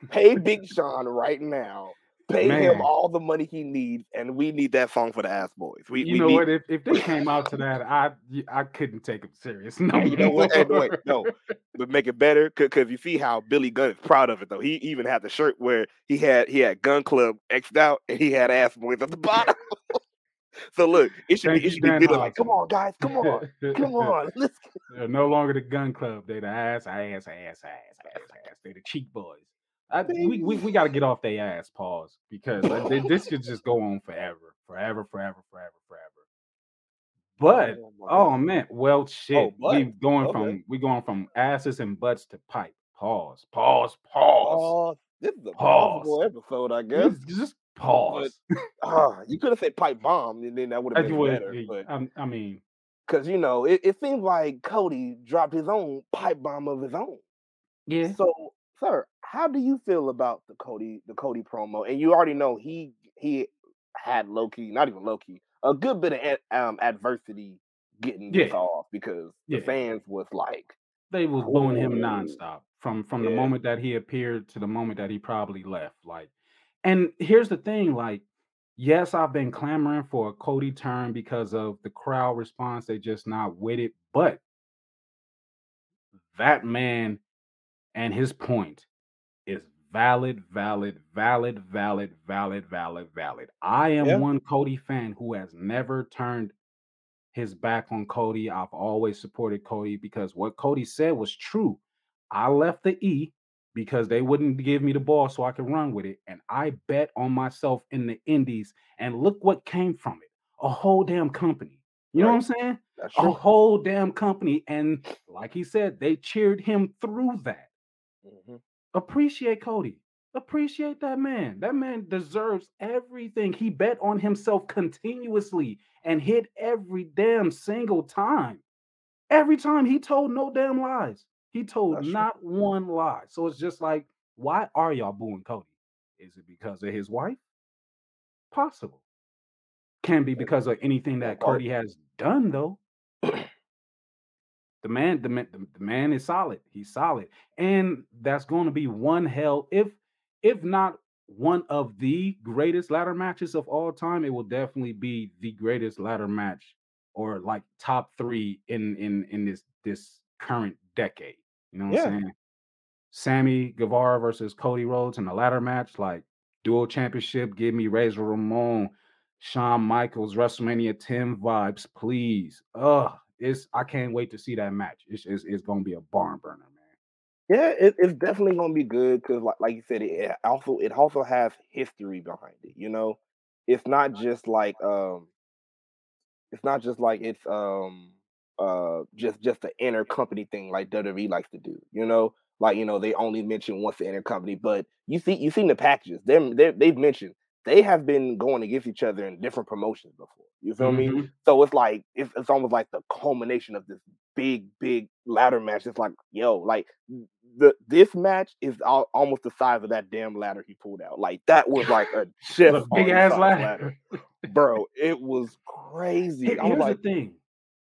Speaker 1: pay Big [laughs] Sean right now. Pay him all the money he needs, and we need that song for the Ass Boys. We,
Speaker 3: You
Speaker 1: we
Speaker 3: know
Speaker 1: need,
Speaker 3: what? If if they came out to that, I I couldn't take them serious. No,
Speaker 1: you know what? Hey, wait, no, [laughs] but make it better because you see how Billy Gunn is proud of it though. He even had the shirt where he had he had Gunn Club xed out and he had Ass Boys at the bottom. [laughs] so look, it should
Speaker 3: Thank
Speaker 1: be it should be Billy like, come on, guys, come on, come [laughs] on, let's.
Speaker 3: They're no longer the gun club. They're the ass, ass, ass, ass, ass, ass. They're the cheek boys. I, we we, we got to get off their ass, pause, because like, this could just go on forever, forever, forever, forever, forever. But
Speaker 1: Oh
Speaker 3: oh man, well shit, we going
Speaker 1: okay.
Speaker 3: from we going from asses and butts to pipe. Pause, pause, pause.
Speaker 1: Pause. This is a
Speaker 3: Pause.
Speaker 1: episode, I guess.
Speaker 3: Just, just pause. [laughs]
Speaker 1: Ah, you could have said pipe bomb, and then that would have been
Speaker 3: would-
Speaker 1: better. But
Speaker 3: I, I mean,
Speaker 1: because you know, it, it seems like Cody dropped his own pipe bomb of his own.
Speaker 3: yeah.
Speaker 1: So, sir, how do you feel about the Cody the Cody promo? And you already know he he had low key, not even low key, a good bit of ad- um adversity getting this off because the fans was like,
Speaker 3: they was booing him nonstop from from the moment that he appeared to the moment that he probably left. Like, and here's the thing: like, yes, I've been clamoring for a Cody turn because of the crowd response. They just not with it, but that man and his point is valid, valid, valid, valid, valid, valid, valid. I am
Speaker 1: Yeah.
Speaker 3: one Cody fan who has never turned his back on Cody. I've always supported Cody because what Cody said was true. I left the E because they wouldn't give me the ball so I could run with it. And I bet on myself in the Indies. And look what came from it a whole damn company. You know what I'm saying? A whole damn company. And like he said, they cheered him through that.
Speaker 1: Mhm.
Speaker 3: Appreciate Cody. Appreciate that man. That man deserves everything. He bet on himself continuously and hit every damn single time. Every time he told no damn lies. He told
Speaker 1: That's true.
Speaker 3: not one lie. So it's just like, why are y'all booing Cody? Is it because of his wife? Possible. Can be because of anything That. Cody has done, though. [clears throat] the man, the man, the, man is solid. He's solid, and that's going to be one hell, if if not one of the greatest ladder matches of all time. It will definitely be the greatest ladder match, or like top three in in in this this current decade. You know what
Speaker 1: Yeah.
Speaker 3: I'm saying? Sammy Guevara versus Cody Rhodes in a ladder match, like dual championship. Give me Razor Ramon, Shawn Michaels, WrestleMania 10 vibes, please. Ugh, it's I can't wait to see that match. It's it's, it's gonna be a barn burner, man.
Speaker 1: Yeah, it, it's definitely gonna be good because, like, like you said, it, also it also has history behind it. You know, it's not just like um, it's not just like it's um uh just just an intercompany thing like WWE likes to do. You know, like you know they only mention once the intercompany, but you see you seen the packages. They they've mentioned they have been going against each other in different promotions before. You feel
Speaker 3: Mm-hmm.
Speaker 1: me? So it's like it's, it's almost like the culmination of this big big ladder match. It's like yo, like the this match is al- almost the size of that damn ladder he pulled out. Like that was like a [laughs] chef
Speaker 3: The big ass ladder.
Speaker 1: bro. It was crazy.
Speaker 3: Here-
Speaker 1: I was
Speaker 3: Here's
Speaker 1: like,
Speaker 3: the thing.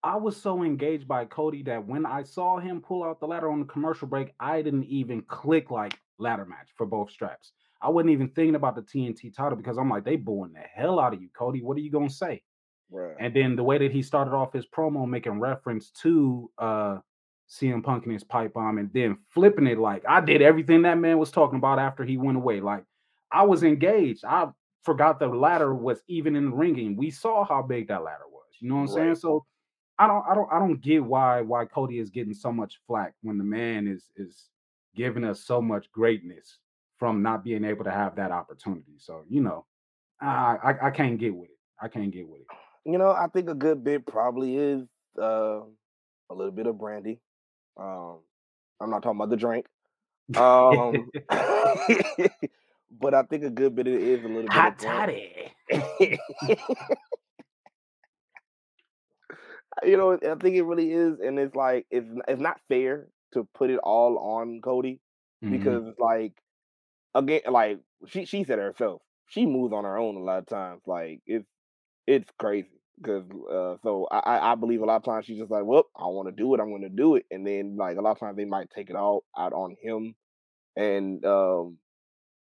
Speaker 3: I was so engaged by Cody that when I saw him pull out the ladder on the commercial break, I didn't even click like ladder match for both straps. I wasn't even thinking about the TNT title because I'm like, they booing the hell out of you, Cody. What are you gonna say?
Speaker 1: Bruh.
Speaker 3: And then the way that he started off his promo making reference to uh CM Punk and his pipe bomb and then flipping it like I did everything that man was talking about after he went away. Like I was engaged. I forgot the ladder was even in the ringing. We saw how big that ladder was. You know what I'm saying? So I don't I don't I don't get why why Cody is getting so much flack when the man is is giving us so much greatness from not being able to have that opportunity. So, you know, I I, I can't get with it. I can't get with it.
Speaker 1: You know, I think a good bit probably is uh, a little bit of Brandi. Um, I'm not talking about the drink. Um, [laughs] [laughs] but I think a good bit of it is a little bit
Speaker 3: Hot
Speaker 1: of
Speaker 3: toddy. [laughs]
Speaker 1: you know, I think it really is, and it's like it's it's not fair to put it all on Cody
Speaker 3: Mhm.
Speaker 1: because like again, like she she said herself, she moves on her own a lot of times. Like it's it's crazy because uh, so I I believe a lot of times she's just like, well, I want to do it, I'm going to do it, and then like a lot of times they might take it all out on him, and um,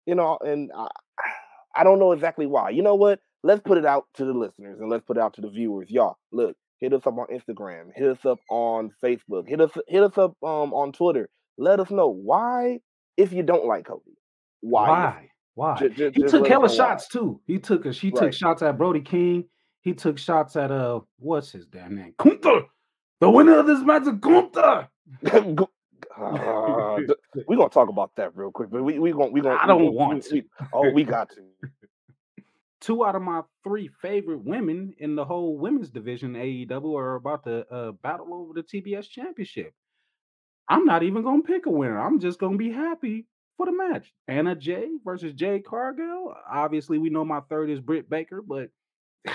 Speaker 1: you know, and I [sighs] I don't know exactly why. You know what? Let's put it out to the listeners and let's put it out to the viewers. Y'all, look, hit us up on Instagram, hit us up on Facebook, hit us hit us up um on Twitter. Let us know why if you don't like Cody. Why?
Speaker 3: Why? Why?
Speaker 1: Ju- ju-
Speaker 3: he
Speaker 1: just
Speaker 3: took hella
Speaker 1: know why.
Speaker 3: shots too. He took a she took shots at Brody King. He took shots at uh what's his damn name? Gunther. The winner of this match is Gunther. [laughs] [laughs]
Speaker 1: Uh, we're gonna talk about that real quick, but we we gonna we gonna
Speaker 3: I don't
Speaker 1: gonna-
Speaker 3: want
Speaker 1: we- we- oh, we got to. [laughs]
Speaker 3: Two out of my three favorite women in the whole women's division AEW are about to uh, battle over the TBS championship. I'm not even gonna pick a winner. I'm just gonna be happy for the match. Anna Jay versus Jade Cargill. Obviously, we know my third is Britt Baker, but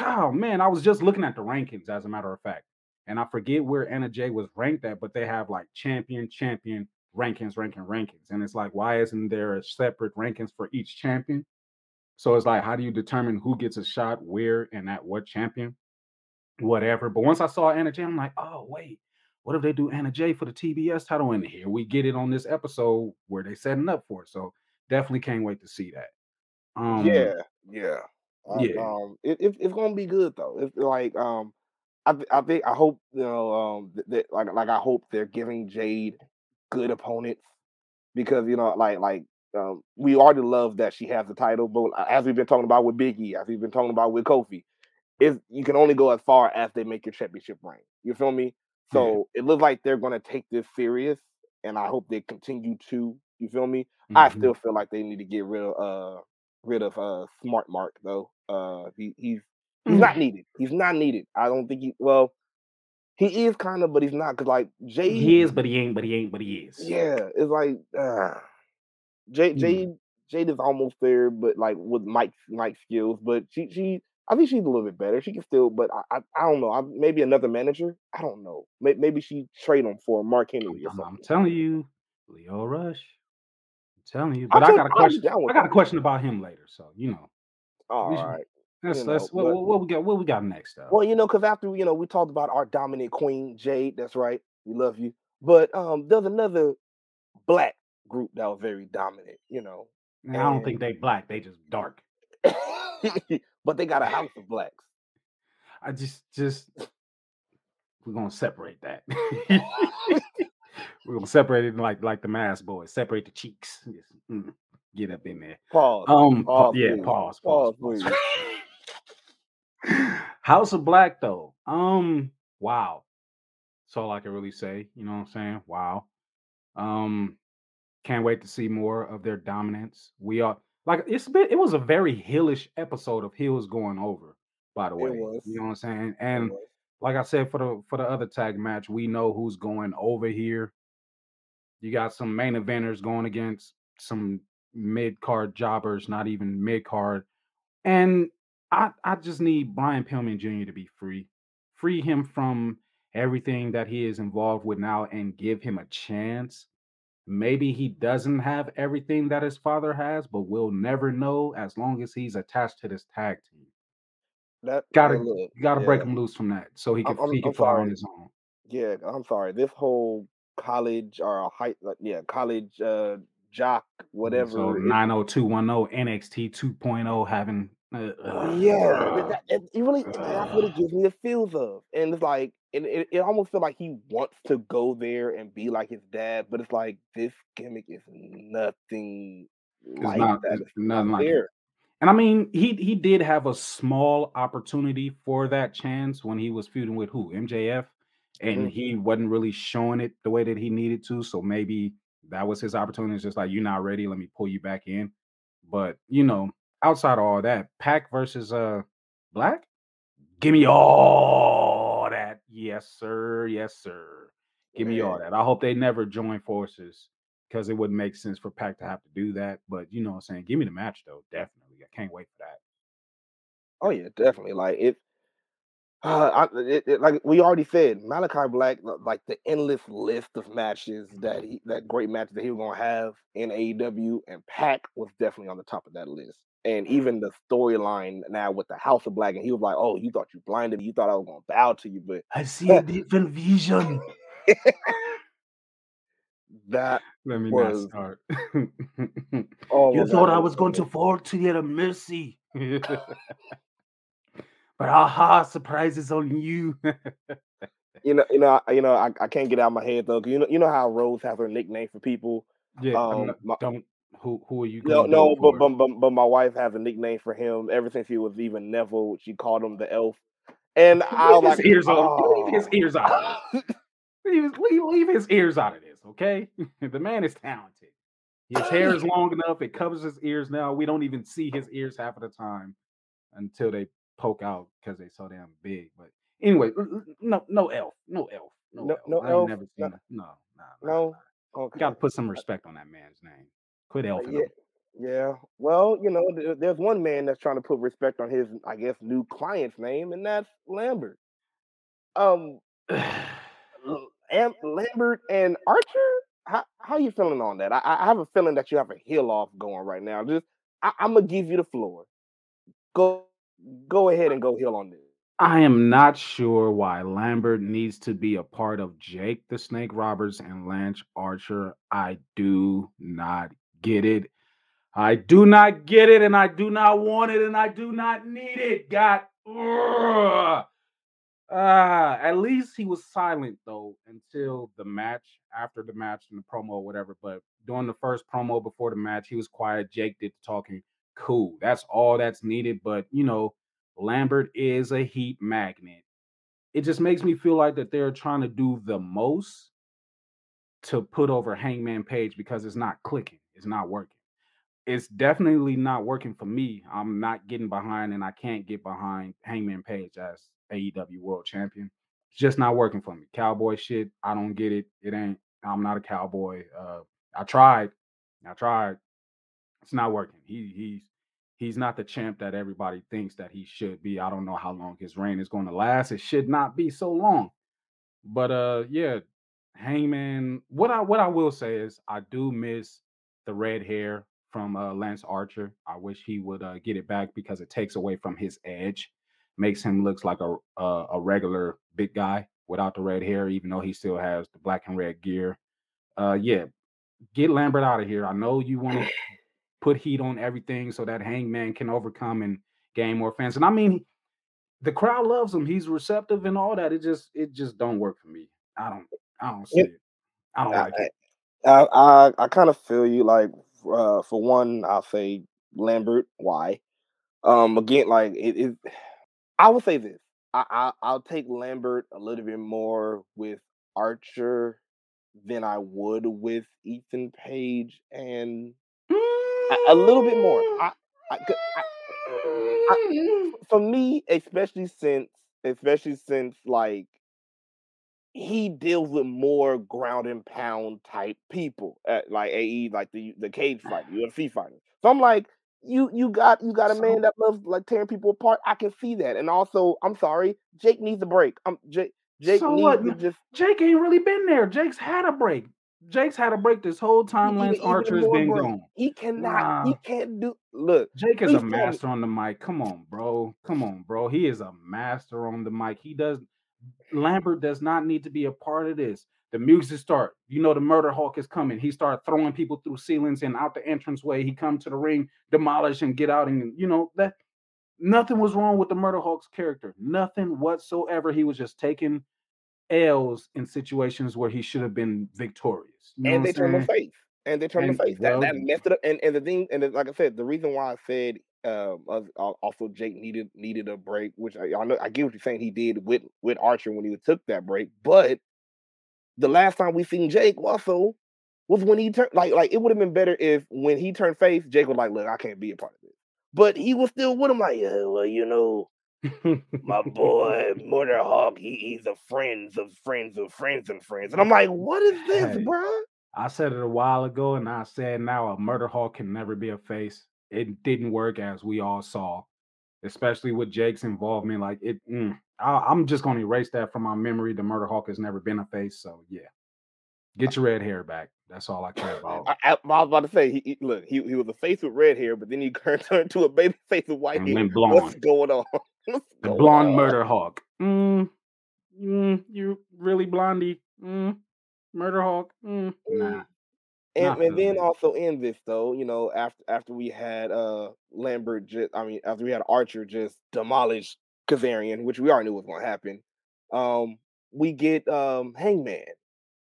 Speaker 3: oh man, I was just looking at the rankings as a matter of fact, and I forget where Anna Jay was ranked at, but they have like champion, champion rankings, ranking, rankings, and it's like, why isn't there a separate rankings for each champion? So it's like, how do you determine who gets a shot where and at what champion? Whatever. But once I saw Anna Jay, I'm like, oh wait, what if they do Anna Jay for the TBS title? And here we get it on this episode where they setting up for it. So definitely can't wait to see that. Um
Speaker 1: yeah, yeah,
Speaker 3: yeah.
Speaker 1: Um, it, it, it's gonna be good though. It's like um, I th- I think I hope you know um that, that like like I hope they're giving Jade good opponents because you know like like um we already love that she has the title, but as we've been talking about with Big E, as we've been talking about with Kofi, is you can only go as far as they make your championship reign. You feel me?
Speaker 3: Yeah.
Speaker 1: So it looks like they're gonna take this serious, and I hope they continue to. You feel me? I
Speaker 3: Mhm.
Speaker 1: still feel like they need to get rid of uh rid of uh Smart Mark though. Uh he he's he's
Speaker 3: Mm.
Speaker 1: not needed. He's not needed. I don't think he well he is kind of, but he's not because like Jay,
Speaker 3: he is, but he ain't, but he ain't, but he is.
Speaker 1: yeah, it's like uh Jay.
Speaker 3: Mm.
Speaker 1: Jade Jade is almost there, but like with Mike Mike skills, but she she I think she's a little bit better. She can still, but I I, I don't know. I, maybe another manager. I don't know. Maybe, maybe she trade him for Mark Henry or
Speaker 3: I'm,
Speaker 1: something.
Speaker 3: I'm telling you, Lio Rush. I'm telling you.
Speaker 1: I'll
Speaker 3: But I
Speaker 1: take-
Speaker 3: got a question. I got a question about him later. So you know.
Speaker 1: All
Speaker 3: we should-
Speaker 1: right.
Speaker 3: Let's
Speaker 1: You
Speaker 3: let's
Speaker 1: know,
Speaker 3: what,
Speaker 1: but-
Speaker 3: what, what we got what we got next though.
Speaker 1: Well, you know, because after you know we talked about our dominant queen Jade. That's right, we love you. But um, there's another black group that was very dominant. You know,
Speaker 3: And I don't think they black, they just dark. [laughs]
Speaker 1: but they got a house of blacks.
Speaker 3: I just just we're gonna separate that. [laughs] [laughs] we're gonna separate it like like the mass boys, separate the cheeks. Mm, get up in there.
Speaker 1: Pause.
Speaker 3: Um pa-
Speaker 1: Pause,
Speaker 3: yeah,
Speaker 1: please.
Speaker 3: pause, pause,
Speaker 1: Pause,
Speaker 3: pause. [laughs] House of Black though. Um wow. That's all I can really say. You know what I'm saying? Wow. Um can't wait to see more of their dominance. We are like it's been it was a very hillish episode of heels going over. by the way. You know what I'm saying? And like I said for the for the other tag match, we know who's going over here. You got some main eventers going against some mid card jobbers, not even mid card. And I I just need Brian Pillman Jr. to be free. Free him from everything that he is involved with now and give him a chance. Maybe he doesn't have everything that his father has, but we'll never know as long as he's attached to this tag team.
Speaker 1: That
Speaker 3: Gotta
Speaker 1: look,
Speaker 3: gotta break him loose from that so he can
Speaker 1: I'm,
Speaker 3: he can fly on his own.
Speaker 1: Yeah, I'm sorry. This whole college or high, like, yeah, college uh jock, whatever. It,
Speaker 3: 90210 NXT 2.0 having uh,
Speaker 1: yeah, that, it, it really that's what it gives me the feels of, and it's like, and it, it almost feels like he wants to go there and be like his dad, but it's like this gimmick is nothing
Speaker 3: it's
Speaker 1: like
Speaker 3: not
Speaker 1: that.
Speaker 3: it's
Speaker 1: It's not
Speaker 3: nothing like it.
Speaker 1: there.
Speaker 3: And I mean, he he did have a small opportunity for that chance when he was feuding with who MJF, and
Speaker 1: hmm
Speaker 3: he wasn't really showing it the way that he needed to. So maybe that was his opportunity. It's just like you're not ready. Let me pull you back in. But you know, outside of all that, Pac versus uh Black, give me all that. Yes, sir. Yes, sir. Give me all that. I hope they never join forces because it wouldn't make sense for Pac to have to do that. But you know what I'm saying? Give me the match though. Definitely. I can't wait for that.
Speaker 1: oh yeah, definitely. Like it, Uh, I, it, it- like we already said, Malachi Black, like the endless list of matches that he, that great matches that he was gonna have in AEW, and Pac was definitely on the top of that list. And even the storyline now with the House of Black, and he was like, "Oh, you thought you blinded me? You thought I was gonna bow to you, but
Speaker 3: I see a [laughs] different vision. [laughs]
Speaker 1: that
Speaker 3: Let me not start.
Speaker 1: oh
Speaker 3: you thought
Speaker 1: that
Speaker 3: I
Speaker 1: was
Speaker 3: was going to fall to your mercy. [laughs] but aha, surprise is on you. [laughs]
Speaker 1: You know, you know, I, you know, I, I can't get out of my head though. you know, you know how Rose has her nickname for people.
Speaker 3: yeah,
Speaker 1: Um,
Speaker 3: not,
Speaker 1: my,
Speaker 3: don't. Who who are you
Speaker 1: No, no, but, but but but my wife has a nickname for him ever since he was even Neville. She called him the elf, and [laughs] I
Speaker 3: Leave
Speaker 1: was
Speaker 3: his
Speaker 1: like,
Speaker 3: ears on. Leave his
Speaker 1: oh,
Speaker 3: ears out. [laughs] Leave, leave, leave his ears out of this, okay? the man is talented. His hair is long enough; it covers his ears now. We don't even see his ears half of the time until they poke out because they so damn big. But anyway, no, no elf, no elf, no
Speaker 1: no,
Speaker 3: elf.
Speaker 1: no
Speaker 3: I
Speaker 1: elf,
Speaker 3: never
Speaker 1: no,
Speaker 3: seen a no, nah,
Speaker 1: no,
Speaker 3: nah.
Speaker 1: Okay,
Speaker 3: got to put some respect on that man's name. Quit
Speaker 1: Uh,
Speaker 3: elfing
Speaker 1: yeah,
Speaker 3: him.
Speaker 1: yeah. Well, you know, there's one man that's trying to put respect on his, I guess, new client's name, and that's Lambert. Um, Am- Lambert and Archer. How how you feeling on that? I, I have a feeling that you have a heel off going right now. Just I, I'm gonna give you the floor. Go go ahead and go heel on this.
Speaker 3: I am not sure why Lambert needs to be a part of Jake the Snake Roberts and Lance Archer. I do not get it. I do not get it, and I do not want it, and I do not need it. God. Ah, at least he was silent though until the match, after the match and the promo whatever. But during the first promo before the match, he was quiet. Jake did the talking. Cool. That's all that's needed. But you know, Lambert is a heat magnet. It just makes me feel like that they're trying to do the most to put over Hangman Page because it's not clicking. It's not working. It's definitely not working for me. I'm not getting behind, and I can't get behind Hangman Page as AEW World Champion. It's just not working for me. Cowboy shit, I don't get it. It ain't. I'm not a cowboy. Uh, I tried. I tried. It's not working. He he's he's not the champ that everybody thinks that he should be. I don't know how long his reign is going to last. It should not be so long. But uh yeah, Hangman. What I what I will say is I do miss the red hair from uh, Lance Archer. I wish he would uh, get it back because it takes away from his edge, makes him looks like a a, a regular big guy without the red hair, even though he still has the black and red gear. Uh yeah, get Lambert out of here. I know you want to [laughs] put heat on everything so that Hangman can overcome and gain more fans. And I mean, the crowd loves him. He's receptive and all that. It just it just don't work for me. I don't I don't see
Speaker 1: Yep.
Speaker 3: it. I don't
Speaker 1: I
Speaker 3: like it.
Speaker 1: I I, I kind of feel you. Like uh, for one, I'll say Lambert. Why? Um, again, like it is. [sighs] I will say this. I, I I'll take Lambert a little bit more with Archer than I would with Ethan Page, and a, a little bit more. I, I, I I, for me, especially since, especially since like he deals with more ground and pound type people, uh, like AE, like the the cage fighter, [sighs] UFC fighter. So I'm like, you you got you got a man that loves like tearing people apart. I can see that, and also, I'm sorry, Jake needs a break. I'm Jake. Jake
Speaker 3: so
Speaker 1: needs
Speaker 3: what?
Speaker 1: just
Speaker 3: Jake ain't really been there. Jake's had a break. Jake's had a break this whole time Lance Archer has been
Speaker 1: break.
Speaker 3: gone.
Speaker 1: He cannot. He can't do. Look,
Speaker 3: Jake is a
Speaker 1: please tell me.
Speaker 3: master on the mic. Come on, bro. Come on, bro. He is a master on the mic. He does Lambert does not need to be a part of this. The music start. You know the murder hawk is coming. He start throwing people through ceilings and out the entranceway. He come to the ring, demolish and get out. And you know that nothing was wrong with the murder hawk's character. Nothing whatsoever. He was just taking L's in situations where he should have been victorious. You know
Speaker 1: and they turned
Speaker 3: saying?
Speaker 1: face. And they turned
Speaker 3: And
Speaker 1: face. That
Speaker 3: well,
Speaker 1: that messed it up. And and the thing, and like I said, the reason why I said um uh, also Jake needed needed a break, which I, I know I get what you're saying he did with with Archer when he took that break, but the last time we seen Jake also was when he turned like like it would have been better if when he turned face, Jake was like, look, I can't be a part of this. But he was still with him, like, yeah, well, you know, my boy Murder Hawk, he, he's a friends of friends of friends and friends. And I'm like, what is this,
Speaker 3: Hey.
Speaker 1: bruh?
Speaker 3: I said it a while ago, and I said now a murder hawk can never be a face. It didn't work as we all saw, especially with Jake's involvement. Like it, mm, I, I'm just going to erase that from my memory. The murder hawk has never been a face. So yeah, get your red hair back. That's all I care [laughs] about.
Speaker 1: I, I, I was about to say, he, he- look, he, he was a face with red hair, but then he [laughs] turned, turned to a baby face with white
Speaker 3: And
Speaker 1: hair.
Speaker 3: went
Speaker 1: What's going on? [laughs]
Speaker 3: The blonde
Speaker 1: on?
Speaker 3: murder hawk. Mm, mm, you really blondie? Mm, murder hawk? Mm, nah,
Speaker 1: And, and then also in this though, you know, after after we had uh Lambert just I mean after we had Archer just demolish Kazarian, which we already knew was gonna happen, um, we get um Hangman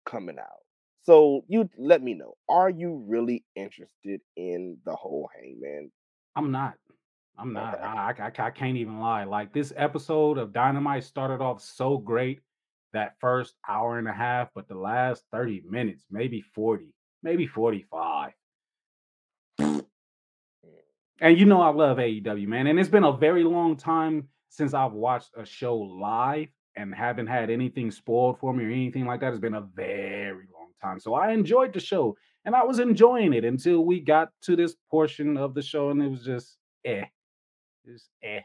Speaker 1: coming out. So you let me know, are you really interested in the whole Hangman?
Speaker 3: I'm not. I'm not. I, I, I can't even lie. Like this episode of Dynamite started off so great that first hour and a half, but the last 30 minutes, maybe 40, maybe 45. And you know I love AEW, man. And it's been a very long time since I've watched a show live and haven't had anything spoiled for me or anything like that. It's been a very long time. So I enjoyed the show and I was enjoying it until we got to this portion of the show and it was just eh. It's eh.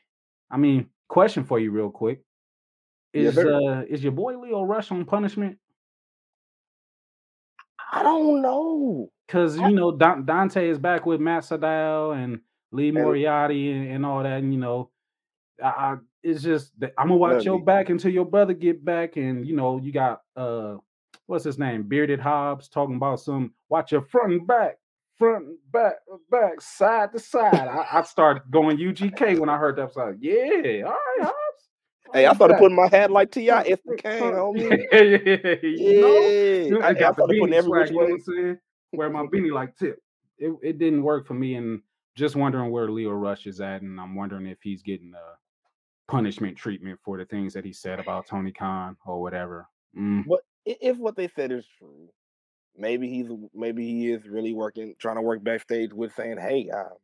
Speaker 3: I mean, question for you real quick. Is
Speaker 1: sir.
Speaker 3: uh is your boy Lio Rush on punishment?
Speaker 1: I don't know.
Speaker 3: Because
Speaker 1: I-
Speaker 3: you know Dan- Dante is back with Matt Sydal and Lee Moriarty and, and all that, and you know, I, I it's just that I'm gonna watch
Speaker 1: Look,
Speaker 3: your
Speaker 1: Lee-
Speaker 3: back until your brother get back, and you know, you got uh what's his name, Bearded Hobbs talking about some watch your front and back, front and back, back, side to side. I, I started going UGK [laughs] when I heard that. I was like, yeah, all right, Hobbs.
Speaker 1: Hey, I
Speaker 3: like
Speaker 1: started putting my hat like Ti.
Speaker 3: Front-
Speaker 1: It's the
Speaker 3: front-
Speaker 1: king,
Speaker 3: front-
Speaker 1: homie.
Speaker 3: Yeah, [laughs] you know?
Speaker 1: Yeah,
Speaker 3: You know,
Speaker 1: I,
Speaker 3: I
Speaker 1: I
Speaker 3: got the
Speaker 1: started putting
Speaker 3: beanie swag, you know what. I'm saying? Wear my [laughs] beanie like tip. It, it didn't work for me, and just wondering where Lio Rush is at, and I'm wondering if he's getting a punishment treatment for the things that he said about Tony Khan or whatever. Mm,
Speaker 1: But if what they said is true, maybe he's maybe he is really working, trying to work backstage with saying, "Hey, uh,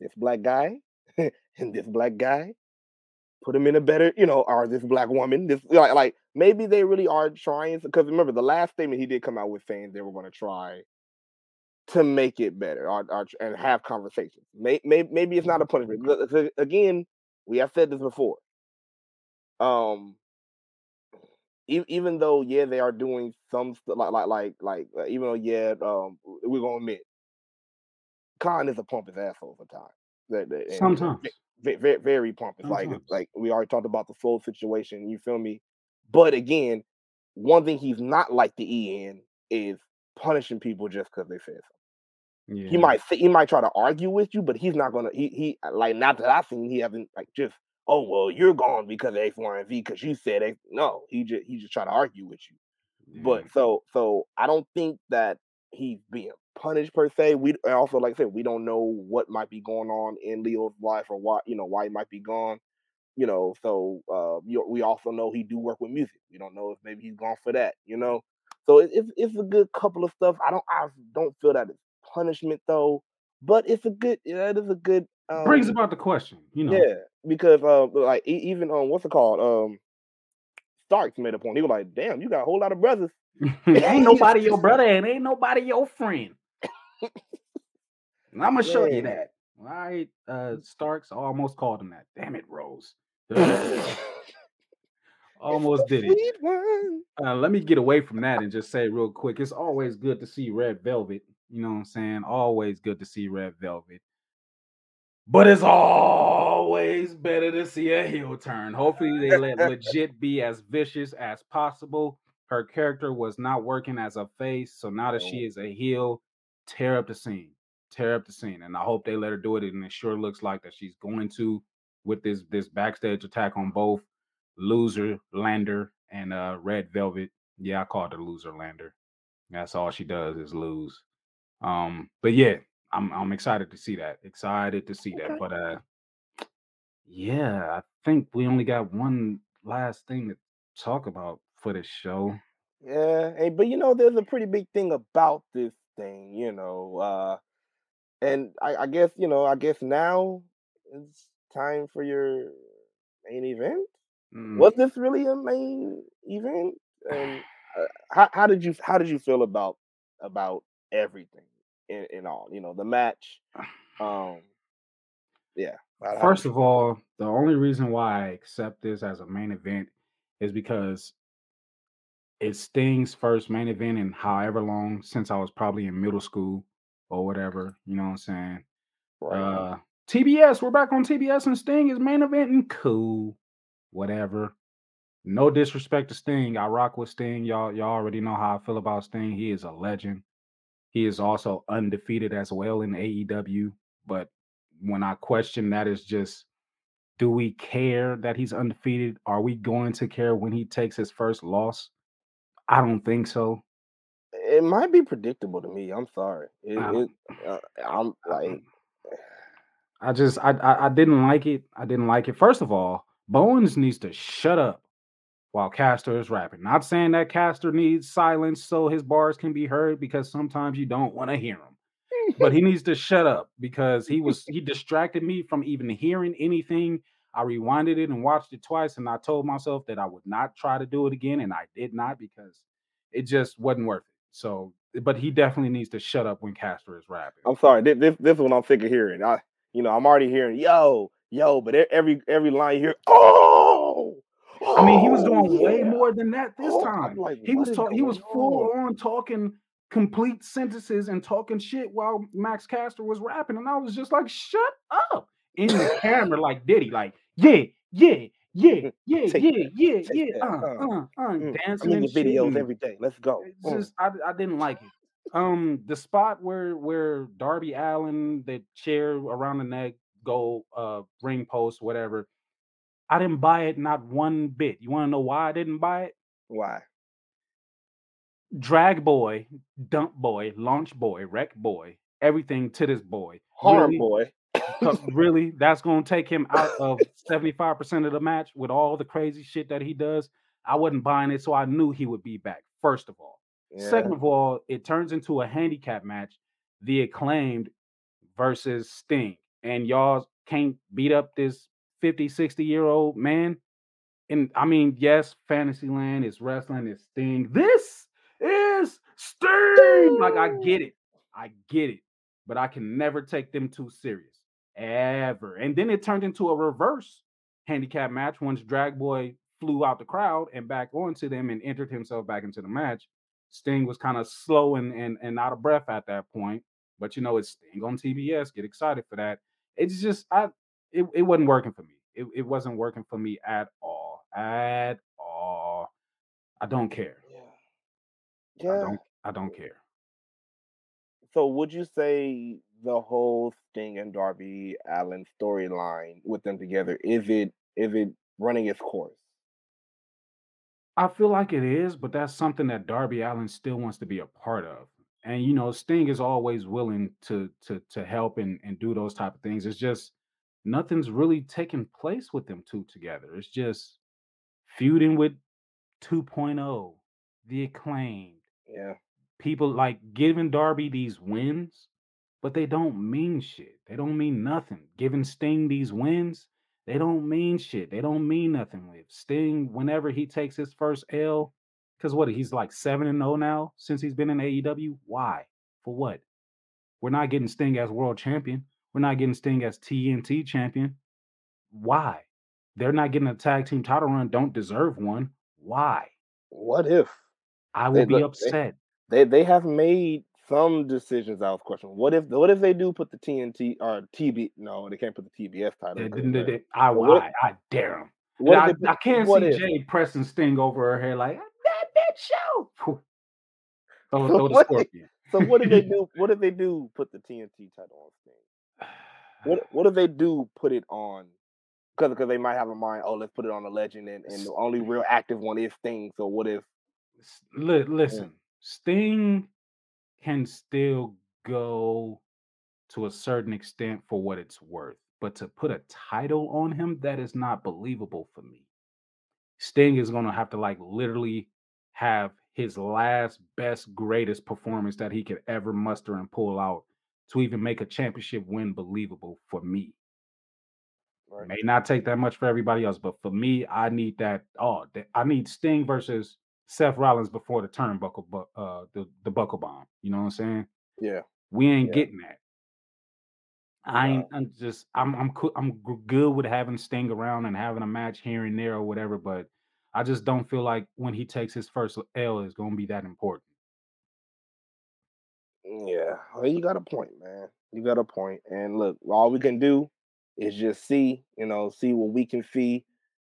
Speaker 1: this black guy [laughs] and this black guy, put him in a better, you know, or this black woman, this like like maybe they really are trying." Because remember, the last statement he did come out with saying they were going to try to make it better or, or and have conversations. May, may, maybe it's not a punishment. Look, look, Again, we have said this before. Um, e- even though yeah they are doing some st- like like like like uh, even though yeah um we're gonna admit Khan is a pompous asshole sometimes. That, that, and, you know,
Speaker 3: sometimes.
Speaker 1: ve- ve- very pompous. Like
Speaker 3: Sometimes.
Speaker 1: like we already talked about the flow situation. You feel me? But again, one thing he's not like the EN is punishing people just because they said something.
Speaker 3: Yeah.
Speaker 1: He might say, he might try to argue with you, but he's not gonna. He he like not that I've seen. He hasn't like just oh well you're gone because of X Y and Z because you said X. No, he just he just try to argue with you.
Speaker 3: yeah.
Speaker 1: But so so I don't think that he's being punished per se. We also like I said, we don't know what might be going on in Lio's life or why you know why he might be gone. You know, so uh, you, we also know he do work with music. We don't know if maybe he's gone for that. You know, so it, it's it's a good couple of stuff. I don't I don't feel that it's punishment though, but it's a good it is a good
Speaker 3: Brings
Speaker 1: Um,
Speaker 3: about the question, you know.
Speaker 1: yeah, because uh, like even um, what's it called? Um, Starks made a point. He was like, "Damn, you got a whole lot of brothers." [laughs]
Speaker 3: ain't [laughs] nobody your brother and ain't nobody your friend. And I'm gonna show you that. All right, uh, Starks almost called him that. Damn it, Rose. [laughs] almost did it. Uh, let me get away from that and just say real quick. It's always good to see Red Velvet. You know what I'm saying? Always good to see Red Velvet. But it's always better to see a heel turn. Hopefully, they let [laughs] legit be as vicious as possible. Her character was not working as a face, so now that she is a heel, tear up the scene, tear up the scene, and I hope they let her do it. And it sure looks like that she's going to with this this backstage attack on both loser Lander and uh Red Velvet. Yeah, I called her loser Lander. That's all she does is lose. Um, but yeah, I'm I'm excited to see that. Excited to see that.
Speaker 1: Okay.
Speaker 3: But uh yeah, I think we only got one last thing to talk about for this show.
Speaker 1: Yeah, and but you know, there's a pretty big thing about this thing, you know, uh, and I, I guess you know, I guess now it's time for your main event.
Speaker 3: Mm,
Speaker 1: Was this really a main event? [sighs] And uh, how how did you how did you feel about about everything in, in all? You know, the match. Um, yeah. how- how did
Speaker 3: First of all, the only reason why I accept this as a main event is because it's Sting's first main event in however long since I was probably in middle school or whatever. You know what I'm saying?
Speaker 1: right.
Speaker 3: Uh TBS, we're back on TBS and Sting is main eventing. Cool. Whatever. No disrespect to Sting. I rock with Sting. Y'all, y'all already know how I feel about Sting. He is a legend. He is also undefeated as well in AEW. But when I question that is just do we care that he's undefeated? Are we going to care when he takes his first loss? I don't think so.
Speaker 1: it might be predictable to me. I'm sorry. It,
Speaker 3: I
Speaker 1: it uh, I'm like,
Speaker 3: I just I, I I didn't like it. I didn't like it. First of all, Bowens needs to shut up while Caster is rapping. Not saying that Caster needs silence so his bars can be heard because sometimes you don't want to hear him. But he [laughs] needs to shut up because he was he distracted me from even hearing anything. I rewinded it and watched it twice, and I told myself that I would not try to do it again, and I did not because it just wasn't worth it. So, but he definitely needs to shut up when Caster is rapping.
Speaker 1: I'm sorry. This, this this is what I'm sick of hearing. I you know I'm already hearing yo yo, but every every line you hear oh.
Speaker 3: I mean, he was
Speaker 1: oh,
Speaker 3: doing way
Speaker 1: yeah."
Speaker 3: more than that this
Speaker 1: Oh,
Speaker 3: time.
Speaker 1: like,
Speaker 3: he was talking. He was full
Speaker 1: on?
Speaker 3: on talking complete sentences and talking shit while Max Caster was rapping, and I was just like, "Shut up!" In the camera, like Diddy, like, "Yeah, yeah, yeah, [laughs] yeah,
Speaker 1: Take
Speaker 3: yeah,
Speaker 1: that,
Speaker 3: yeah,
Speaker 1: take
Speaker 3: yeah,"
Speaker 1: that,
Speaker 3: uh,
Speaker 1: uh,
Speaker 3: uh, uh,
Speaker 1: Mm,
Speaker 3: dancing
Speaker 1: I'm in
Speaker 3: shit.
Speaker 1: videos
Speaker 3: and
Speaker 1: every day. Let's go.
Speaker 3: it's
Speaker 1: Mm.
Speaker 3: just, I, I didn't like it. Um, the spot where where Darby Allin, the chair around the neck, go uh ring post, whatever. I didn't buy it not one bit. You want to know why I didn't buy it?
Speaker 1: Why?
Speaker 3: drag boy, dump boy, launch boy, wreck boy, everything to this boy.
Speaker 1: Harm
Speaker 3: Really?
Speaker 1: boy. [laughs]
Speaker 3: Really? That's going to take him out of [laughs] 75% of the match with all the crazy shit that he does. I wasn't buying it, so I knew he would be back, first of all.
Speaker 1: Yeah.
Speaker 3: Second of all, it turns into a handicap match, the acclaimed versus Sting. And y'all can't beat up this 50, 60 year old man. And I mean, yes, Fantasyland is wrestling, is Sting. This is Sting. Like, I get it. I get it. But I can never take them too serious. Ever. And then it turned into a reverse handicap match once Drag Boy flew out the crowd and back onto them and entered himself back into the match. Sting was kind of slow and, and and out of breath at that point. But you know, it's Sting on TBS. Get excited for that. It's just I it, it wasn't working for me. It, it wasn't working for me at all. At all. I don't care.
Speaker 1: Yeah. yeah.
Speaker 3: I don't I don't care.
Speaker 1: So would you say the whole Sting and Darby Allin storyline with them together is it is it running its course?
Speaker 3: I feel like it is, but that's something that Darby Allin still wants to be a part of. And you know, Sting is always willing to to to help and and do those type of things. It's just nothing's really taking place with them two together. It's just feuding with 2.0, the acclaimed,
Speaker 1: Yeah.
Speaker 3: people like giving Darby these wins, but they don't mean shit. They don't mean nothing. Giving Sting these wins, they don't mean shit. They don't mean nothing. If Sting, whenever he takes his first L, because what he's like seven and zero now since he's been in AEW. Why? For what? We're not getting Sting as world champion. We're not getting Sting as TNT champion. Why? They're not getting a tag team title run. Don't deserve one. Why?
Speaker 1: What if
Speaker 3: I will
Speaker 1: they
Speaker 3: be
Speaker 1: look?
Speaker 3: Upset.
Speaker 1: they they have made some decisions. I was questioning. What if what if they do put the TNT or TB? No, they can't put the TBS title.
Speaker 3: They- they- they-. I,
Speaker 1: what
Speaker 3: I, I dare them.
Speaker 1: What
Speaker 3: I, I can't see
Speaker 1: if?
Speaker 3: Jay pressing Sting over her hair like that bitch show. [laughs] Throw, throw the
Speaker 1: What
Speaker 3: scorpion.
Speaker 1: So what did they [laughs] do? What did they do put the TNT title on Sting? What what if they do put it on? Because because they might have a mind. Oh, let's put it on a legend, and, and the only real active one is Sting. So what if?
Speaker 3: Listen, mm. Sting can still go to a certain extent for what it's worth, but to put a title on him, that is not believable for me. Sting is going to have to like literally have his last, best, greatest performance that he could ever muster and pull out to even make a championship win believable for me.
Speaker 1: Right.
Speaker 3: May not take that much for everybody else, but for me, I need that. Oh, I need Sting versus Seth Rollins before the turnbuckle, bu- uh, the the buckle bomb. You know what I'm saying?
Speaker 1: Yeah.
Speaker 3: We ain't
Speaker 1: Yeah.
Speaker 3: getting that. I ain't. I'm just. I'm. I'm. Cool, I'm good with having Sting around and having a match here and there or whatever, but I just don't feel like when he takes his first L is going to be that important.
Speaker 1: Yeah, well, you got a point, man. You got a point. And look, all we can do is just see, you know, see what we can see.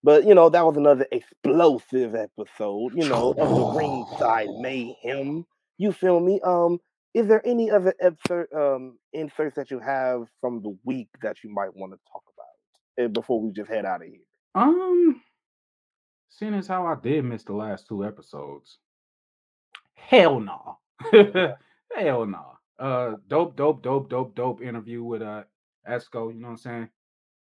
Speaker 1: But you know, that was another explosive episode, you know, of the [laughs] ringside mayhem. You feel me? Um, is there any other excer- um inserts that you have from the week that you might want to talk about eh, before we just head out of here?
Speaker 3: Um, seeing as how I did miss the last two episodes, hell no, [laughs] hell no. Uh, dope, dope, dope, dope, dope interview with uh Esco. You know what I'm saying?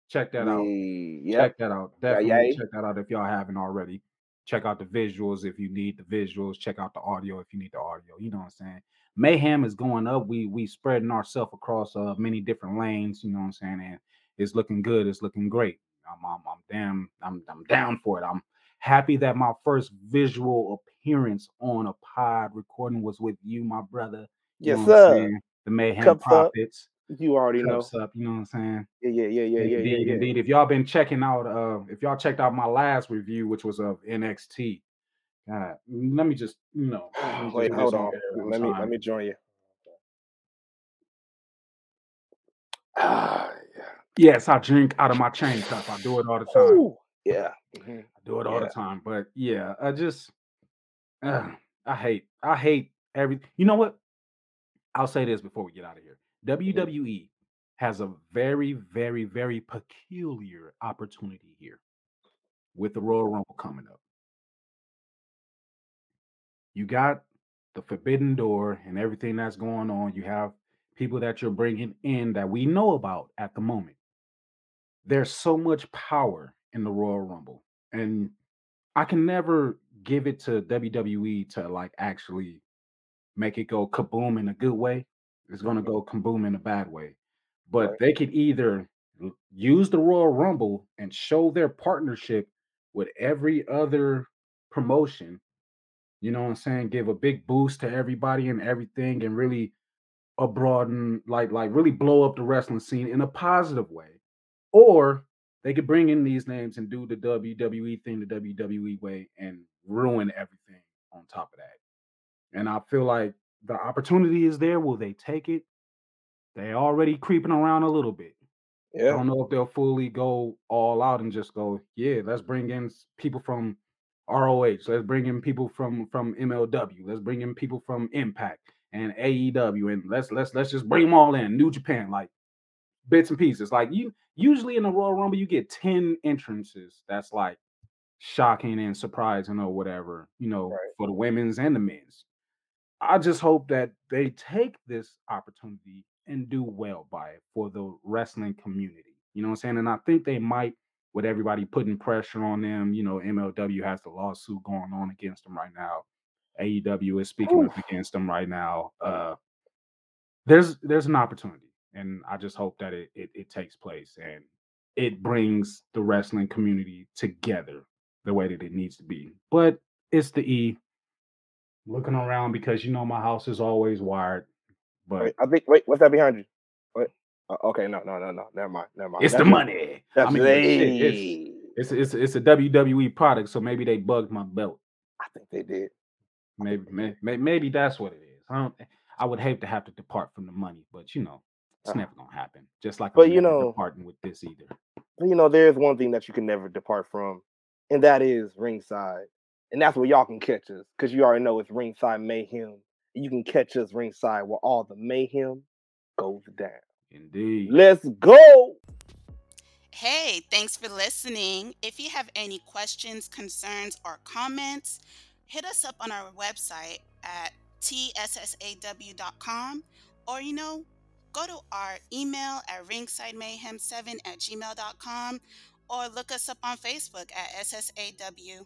Speaker 3: Check that out.
Speaker 1: Yeah,
Speaker 3: Check that out.
Speaker 1: Yeah,
Speaker 3: Definitely check that out if y'all haven't already. Check out the visuals if you need the visuals. Check out the audio if you need the audio. You know what I'm saying? Mayhem is going up. We we spreading ourselves across uh many different lanes. You know what I'm saying? And it's looking good. It's looking great. I'm I'm, I'm damn I'm I'm down for it. I'm happy that my first visual appearance on a pod recording was with you, my brother. You
Speaker 1: Yes, sir.
Speaker 3: The Mayhem
Speaker 1: Cups up. You already know.
Speaker 3: Up. You know what I'm saying?
Speaker 1: Yeah, yeah, yeah, yeah, yeah,
Speaker 3: indeed,
Speaker 1: yeah, yeah.
Speaker 3: indeed. If y'all been checking out, uh, if y'all checked out my last review, which was of NXT, God, let me just, you know, me
Speaker 1: Wait, hold on. Let me [sighs]
Speaker 3: time.
Speaker 1: let me join you. Ah, yeah.
Speaker 3: Yes, I drink out of my chain cup. I do it all the time.
Speaker 1: Ooh, yeah. mhm.
Speaker 3: I do it all
Speaker 1: Yeah.
Speaker 3: the time. But yeah, I just, uh, I hate, I hate every. You know what? I'll say this before we get out of here. WWE has a very, very, very peculiar opportunity here with the Royal Rumble coming up. You got the Forbidden Door and everything that's going on. You have people that you're bringing in that we know about at the moment. There's so much power in the Royal Rumble, and I can never give it to WWE to like actually make it go kaboom in a good way. It's going to mm-hmm. go kaboom in a bad way. But
Speaker 1: Right.
Speaker 3: they could either use the Royal Rumble and show their partnership with every other promotion. You know what I'm saying? Give a big boost to everybody and everything and really a broaden like like really blow up the wrestling scene in a positive way. Or they could bring in these names and do the WWE thing the WWE way and ruin everything on top of that. And I feel like the opportunity is there. Will they take it? They already creeping around a little bit. I don't know if they'll fully go all out and just go, yeah, let's bring in people from ROH. Let's bring in people from from MLW. Let's bring in people from Impact and AEW, and let's let's let's just bring them all in. New Japan, like bits and pieces. Like you usually in the Royal Rumble, you get ten entrances. That's like shocking and surprising or whatever, you know,
Speaker 1: Right.
Speaker 3: for the women's and the men's. I just hope that they take this opportunity and do well by it for the wrestling community. You know what I'm saying? And I think they might with everybody putting pressure on them. You know, MLW has the lawsuit going on against them right now. AEW is speaking up against them right now. Uh there's there's an opportunity, and I just hope that it it, it takes place and it brings the wrestling community together the way that it needs to be. But it's the E. Looking around because you know my house is always wired. But
Speaker 1: Wait, I think. Wait, what's that behind you? What? Uh, okay, no, no, no, no. Never mind. Never mind.
Speaker 3: it's the money.
Speaker 1: That's
Speaker 3: I mean, it's, it's it's it's a WWE product, so maybe they bugged my belt.
Speaker 1: I think they did.
Speaker 3: Maybe may, may, maybe that's what it is. I don't. I would hate to have to depart from the money, but you know, it's
Speaker 1: Uh,
Speaker 3: never gonna happen. Just like
Speaker 1: but
Speaker 3: I'm
Speaker 1: you know-
Speaker 3: departing with this either.
Speaker 1: But, you know, there's one thing that you can never depart from, and that is ringside. And that's where y'all can catch us, because you already know it's ringside mayhem. You can catch us ringside where all the mayhem goes down.
Speaker 3: Indeed.
Speaker 1: Let's go.
Speaker 4: Hey, thanks for listening. If you have any questions, concerns, or comments, hit us up on our website at tssaw.com or, you know, go to our email at ringsidemayhem7 at gmail.com or look us up on Facebook at SSAW,